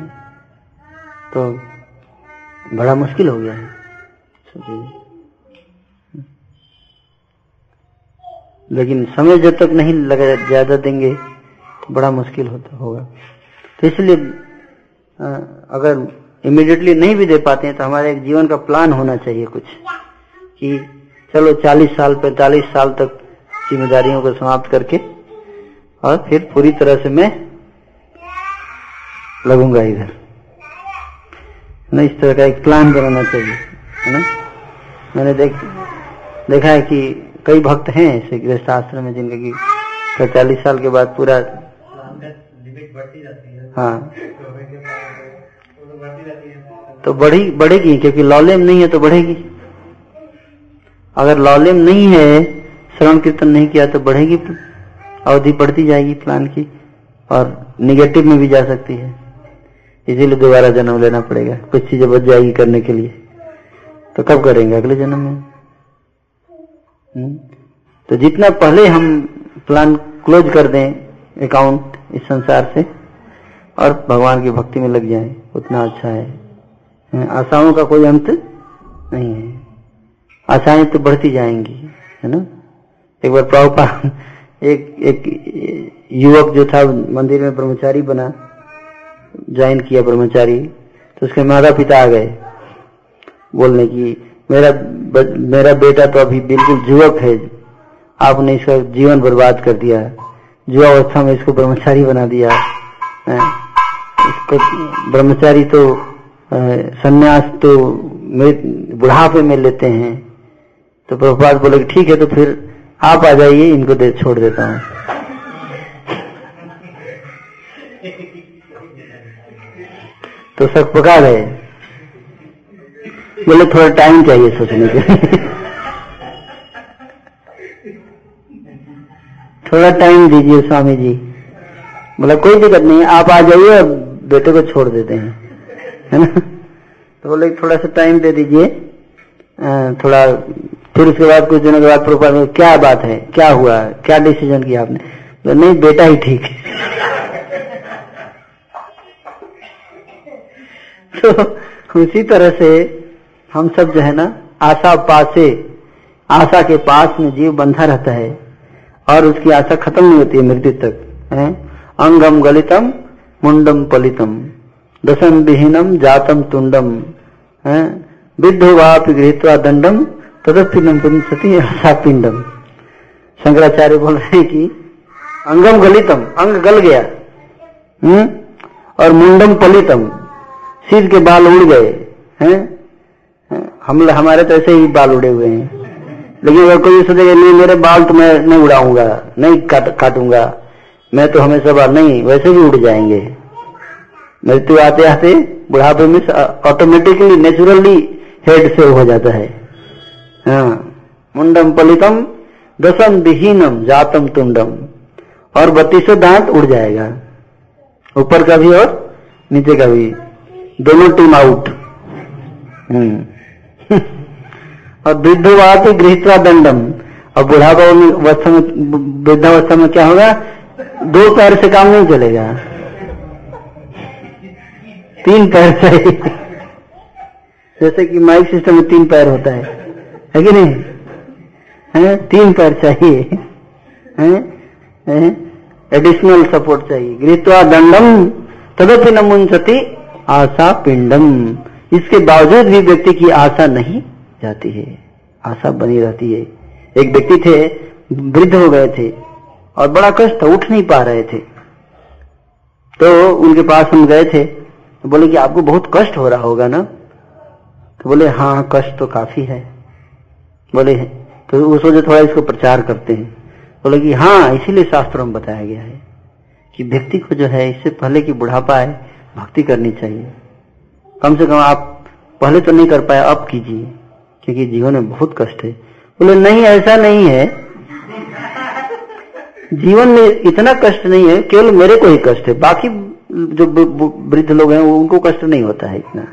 तो बड़ा मुश्किल हो गया है। लेकिन समय जब तक नहीं लगा ज़्यादा देंगे। बड़ा मुश्किल होता होगा। तो इसलिए अगर इमिडिएटली नहीं भी दे पाते हैं तो हमारे एक जीवन का प्लान होना चाहिए कुछ। कि चलो 40 साल 45 साल तक जिम्मेदारियों को समाप्त करके, और फिर पूरी तरह से मैं लगूँगा इधर। ना इस तरह का एक प्लान बनाना चाहिए, है ना? मैंने देख, देखा है कि कई भक्त हैं ऐसे गृहस्थ आश्रम में जिनका की पैतालीस साल के बाद पूरा हाँ। तो बढ़ी बढ़ेगी क्योंकि लॉलेम नहीं है तो बढ़ेगी। अगर लॉलेम नहीं है श्रवण कीर्तन नहीं किया तो बढ़ेगी अवधि बढ़ती जाएगी प्लान की और निगेटिव में भी जा सकती है। इसीलिए दोबारा जन्म लेना पड़ेगा कुछ चीज़ें बच जाएगी करने के लिए। तो कब करेंगे? अगले जन्म में? हम्म? तो जितना पहले हम प्लान क्लोज कर दें अकाउंट इस संसार से और भगवान की भक्ति में लग जाए, उतना अच्छा है। आशाओं का कोई अंत नहीं है। आशाएँ तो बढ़ती जाएँगी, है ना? एक बार प्रभुपा एक एक युवक जो था, मंदिर में ब्रह्मचारी बना, ज्वाइन किया ब्रह्मचारी तो उसके माता पिता आ गए। बोलने की, मेरा मेरा बेटा तो अभी बिल्कुल युवक है, आपने इसका जीवन बर्बाद कर दिया युवा अवस्था में इसको ब्रह्मचारी बना दिया। इसको ब्रह्मचारी तो सन्यास तो बुढ़ापे में लेते हैं। तो प्रभुपाद बोले ठीक है तो फिर आप आ जाइए, इनको दे, छोड़ देता हूँ। तो सब पका गए बोले, थोड़ा टाइम चाहिए सोचने के थोड़ा टाइम दीजिए स्वामी जी बोला कोई दिक्कत नहीं आप आ जाइए और बेटे को छोड़ देते हैं। है ना? तो बोले थोड़ा सा टाइम दे दीजिए। थोड़ा, फिर उसके बाद कुछ दिनों के बाद प्रोपर क्या बात है? क्या हुआ? क्या डिसीज़न किया आपने? तो नहीं, बेटा ही ठीक है। तो उसी तरह से हम सब जो है ना आशा पासे आशा के पास में जीव बंधा रहता है। और उसकी आशा खत्म नहीं होती है मृत्यु तक, है? अंगम गलितम, मुंडम पलितम, दशम विहीनम, जातम तुंडम, है? विद्धवाप गृहत्वा दंडम तदपिंडम पुंसती आशा पिंडम। शंकराचार्य बोल रहे हैं कि अंगम गलितम, अंग गल गया हम्म और मुंडम पलितम, सिर के बाल उड़ गए, हैं? हम हमारे तो ऐसे ही बाल उड़े हुए हैं। लेकिन अगर कोई सोचेगा नहीं, मेरे बाल तो मैं नहीं उड़ाऊँगा, नहीं काट, काटूँगा, मैं तो हमेशा बाल नहीं, वैसे भी उड़ जाएँगे। मृत्यु आते आते बुढ़ापे में ऑटोमेटिकली नेचुरली हेड से हो जाता है। हाँ। मुंडम पलितम दसम विहीनम, जातम तुंडम। और बत्तीसों दांत उड़ जाएगा। ऊपर का भी और नीचे का भी। दोनों टीम आउट हम्म। और वृद्धवात गृहित्वा दंडम। और बुढ़ापा में वृद्धावस्था में क्या होगा? दो पैर से काम नहीं चलेगा। तीन पैर चाहिए जैसे कि माइक सिस्टम में तीन पैर होता है। है कि नहीं? है? तीन पैर चाहिए। है? एडिशनल सपोर्ट चाहिए। गृहत्वा दंडम, तदपि न मुंसती आशा पिंडम। इसके बावजूद भी व्यक्ति की आशा नहीं जाती है, आशा बनी रहती है। एक व्यक्ति थे, वृद्ध हो गए थे और बड़ा कष्ट उठ नहीं पा रहे थे। तो उनके पास हम गए थे तो बोले कि आपको बहुत कष्ट हो रहा होगा ना? तो बोले हाँ कष्ट तो काफ़ी है। बोले तो उस वजह थोड़ा इसको प्रचार करते हैं। बोले कि हाँ इसीलिए शास्त्रों में बताया गया है कि व्यक्ति को जो है, इससे पहले कि बुढ़ापा है, भक्ति करनी चाहिए। कम से कम आप पहले तो नहीं कर पाए, अब कीजिए। क्योंकि जीवन में बहुत कष्ट है। बोले नहीं ऐसा नहीं है। जीवन में इतना कष्ट नहीं है केवल मेरे को ही कष्ट है। बाकी जो वृद्ध लोग हैं उनको कष्ट नहीं होता है इतना।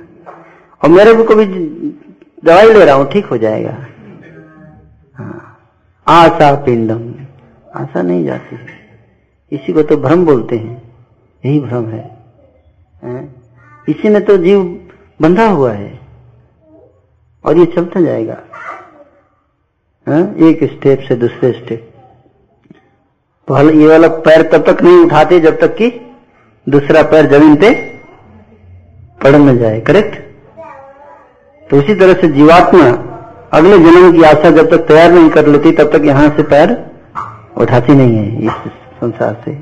और मेरे को भी दवाई ले रहा हूँ ठीक हो जाएगा। हाँ। आशा पिंडम। आशा नहीं जाती। इसी को तो भ्रम बोलते हैं। यही भ्रम है, है? इसी में तो जीव बंधा हुआ है। और ये चलता जाएगा। है? एक स्टेप से दूसरे स्टेप पहले ये वाला पैर तब तक नहीं उठाते जब तक कि दूसरा पैर ज़मीन पे पड़ न जाए करेक्ट तो उसी तरह से जीवात्मा अगले जन्म की आशा जब तक तैयार नहीं कर लेती, तब तक यहाँ से पैर उठाती नहीं है इस संसार से।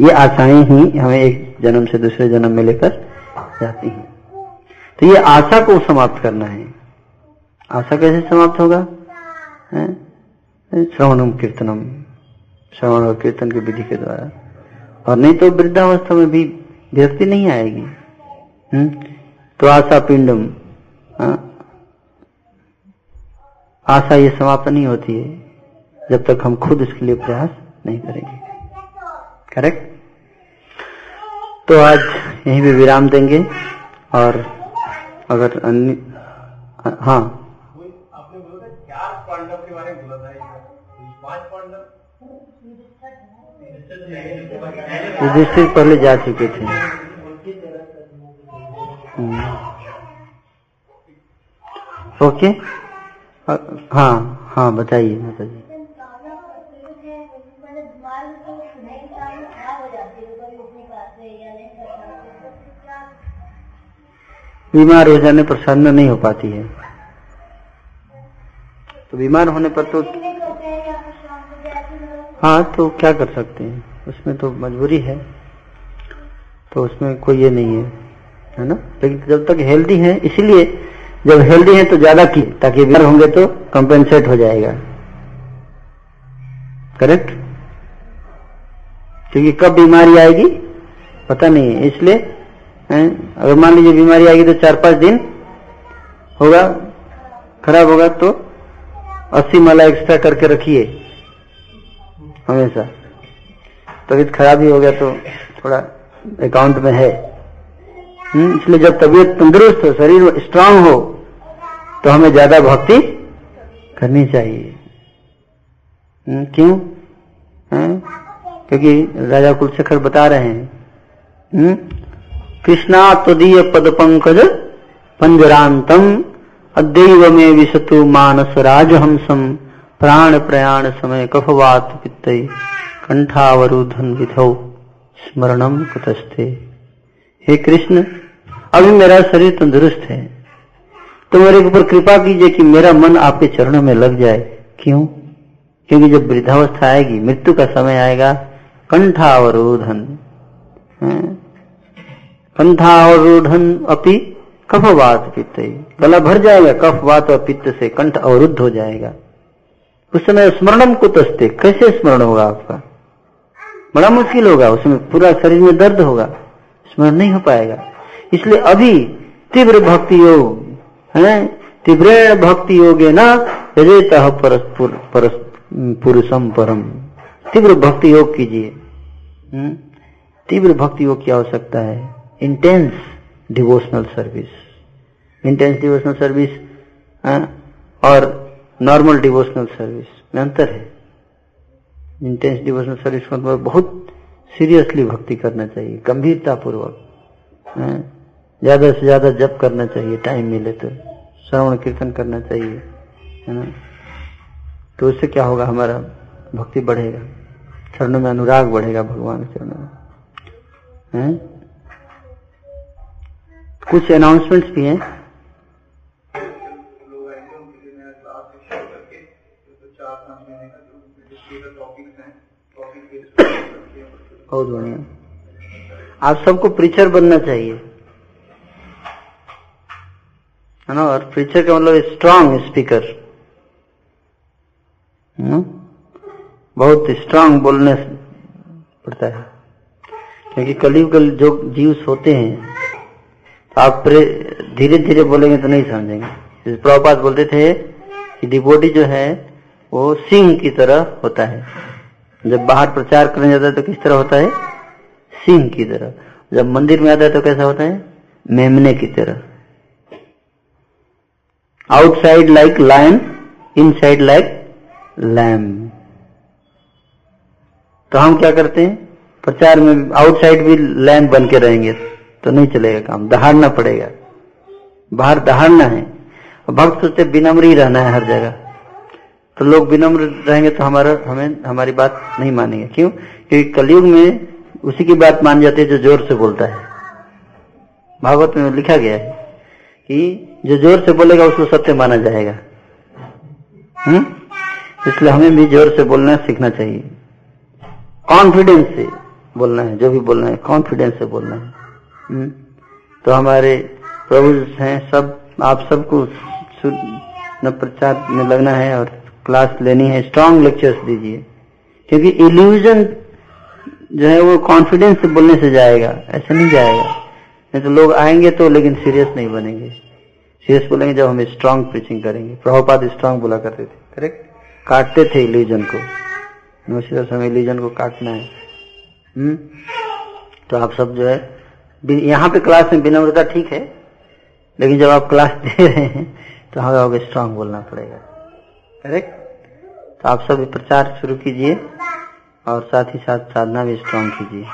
ये आशाएँ ही हमें एक जन्म से दूसरे जन्म में लेकर जाती हैं। तो ये आशा को समाप्त करना है। आशा कैसे समाप्त होगा? श्रवणम कीर्तनम। श्रवण और कीर्तन की विधि के द्वारा। और नहीं तो वृद्धावस्था में भी व्यक्ति नहीं आएगी। हम्म? तो आशा पिंडम। आशा ये समाप्त नहीं होती है, जब तक हम खुद इसके लिए प्रयास नहीं करेंगे। करेक्ट? तो आज यहीं भी विराम देंगे, और अगर अन्य हाँ पांडव के बारे में बोला था पाँच पांडव? युधिष्ठिर पहले जा चुके थे। हम्म। ओके? हाँ हाँ बताइए जी बीमार हो जाने पर साधना नहीं हो पाती है। तो बीमार होने पर तो हाँ तो क्या कर सकते हैं? उसमें तो मजबूरी है। तो उसमें कोई ये नहीं है है ना? लेकिन जब तक हेल्दी है, इसीलिए जब हेल्दी है तो ज़्यादा की, ताकि बीमार होंगे तो कंपेंसेट हो जाएगा। करेक्ट क्योंकि कब बीमारी आएगी, पता नहीं है। इसलिए अगर मान लीजिए बीमारी आएगी तो चार पाँच दिन होगा, खराब होगा तो अस्सी माला एक्स्ट्रा करके रखिए। हमेशा। तबीयत खराब ही हो गया तो थोड़ा अकाउंट में है। हम्म, इसलिए जब तबीयत तंदुरुस्त हो शरीर स्ट्रांग हो तो हमें ज़्यादा भक्ति करनी चाहिए। हम्म, क्यों? क्योंकि राजा कुलशेखर बता रहे हैं। हम्म, कृष्णा तदीय पद पंकज पंजरांतम अद्दैव में विशतु मानस राजहंसम प्राण प्रयाण समय कफवात पित्त कंठावरुधन विधौ स्मरणम कुतस्ते। हे कृष्ण, अभी मेरा शरीर तंदुरुस्त है। तो मेरे ऊपर कृपा कीजिए कि मेरा मन आपके चरणों में लग जाए। क्यों? क्योंकि जब वृद्धावस्था आएगी, मृत्यु का समय आएगा कंठावरोधन कंठावरोधन अपनी कफवात पित्त गला भर जाएगा कफवात और पित्त से कंठ अवरुद्ध हो जाएगा। उस समय स्मरणम को तस्ते कैसे स्मरण होगा आपका? बड़ा मुश्किल होगा उसमें पूरा शरीर में दर्द होगा, स्मरण नहीं हो पाएगा। इसलिए अभी तीव्र भक्ति योग, है तीव्र भक्ति योगे न यजेत पुरुषम परम। तीव्र भक्ति योग कीजिए। हम्म? तीव्र भक्ति योग की आवश्यकता है। Intense devotional service intense devotional service और नॉर्मल डिवोशनल सर्विस में अंतर है। इंटेंस डिवोशनल सर्विस का मतलब बहुत सीरियसली भक्ति करना चाहिए गंभीरता पूर्वक ज़्यादा से ज़्यादा जप करना चाहिए टाइम मिले तो श्रवण कीर्तन करना चाहिए, है ना? तो उससे क्या होगा? हमारा भक्ति बढ़ेगा, चरणों में अनुराग बढ़ेगा भगवान के चरणों में, हैं? कुछ अनाउंसमेंट्स भी हैं लोग आएँगे उनके लिए मैं क्लास शुरू करके तो चार पाँच महीने का जो जिसके टॉपिक्स हैं टॉपिक बहुत बढ़िया। आप सबको प्रीचर बनना चाहिए। है ना? और प्रीचर का मतलब स्ट्रांग स्पीकर बहुत स्ट्रांग बोलने पड़ता है। क्योंकि कलयुग जो जीव होते हैं तो आप धीरे धीरे बोलेंगे तो नहीं समझेंगे। प्रभुपात बोलते थे कि डिबोडी जो है, वो सिंह की तरह होता है। जब बाहर प्रचार करने जाता है तो किस तरह होता है? सिंह की तरह। जब मंदिर में आता है तो कैसा होता है? मेमने की तरह। Outside like lion inside like lamb तो हम क्या करते हैं? प्रचार में आउटसाइड भी लैम्प बन के रहेंगे। तो नहीं चलेगा काम, दहाड़ना पड़ेगा। बाहर दहाड़ना है। भक्त सोचते विनम्र ही रहना है हर जगह। तो लोग विनम्र रहेंगे तो हमारा, हमें, हमारी बात नहीं मानेंगे। क्यों? क्योंकि कलयुग में उसी की बात मान जाती है जो ज़ोर से बोलता है। भागवत में लिखा गया है कि जो ज़ोर से बोलेगा उसको सत्य माना जाएगा। हम्म? इसलिए हमें भी ज़ोर से बोलना सीखना चाहिए। कॉन्फिडेंस से बोलना है, जो भी बोलना है कॉन्फिडेंस से बोलना है। हम्म? तो हमारे प्रभु हैं, सब, आप सबको प्रचार में लगना है और क्लास लेनी है स्ट्रांग लेक्चर्स दीजिए। क्योंकि इल्यूजन जो है वो कॉन्फिडेंस से बोलने से जाएगा, ऐसा नहीं जाएगा। नहीं तो लोग आएँगे तो लेकिन सीरियस नहीं बनेंगे। सीरियस बोलेंगे जब हम स्ट्रांग प्रीचिंग करेंगे। प्रभुपाद स्ट्रांग बोला करते थे करेक्ट काटते थे इल्यूजन को। नमस्कार समय इल्यूजन को काटना है। हम्म? तो आप सब जो है यहाँ पे क्लास में विनम्रता ठीक है, लेकिन जब आप क्लास दे रहे हैं तो हमें अब स्ट्रांग बोलना पड़ेगा। करेक्ट तो आप सभी प्रचार शुरू कीजिए और साथ ही साथ साधना भी स्ट्रांग कीजिए।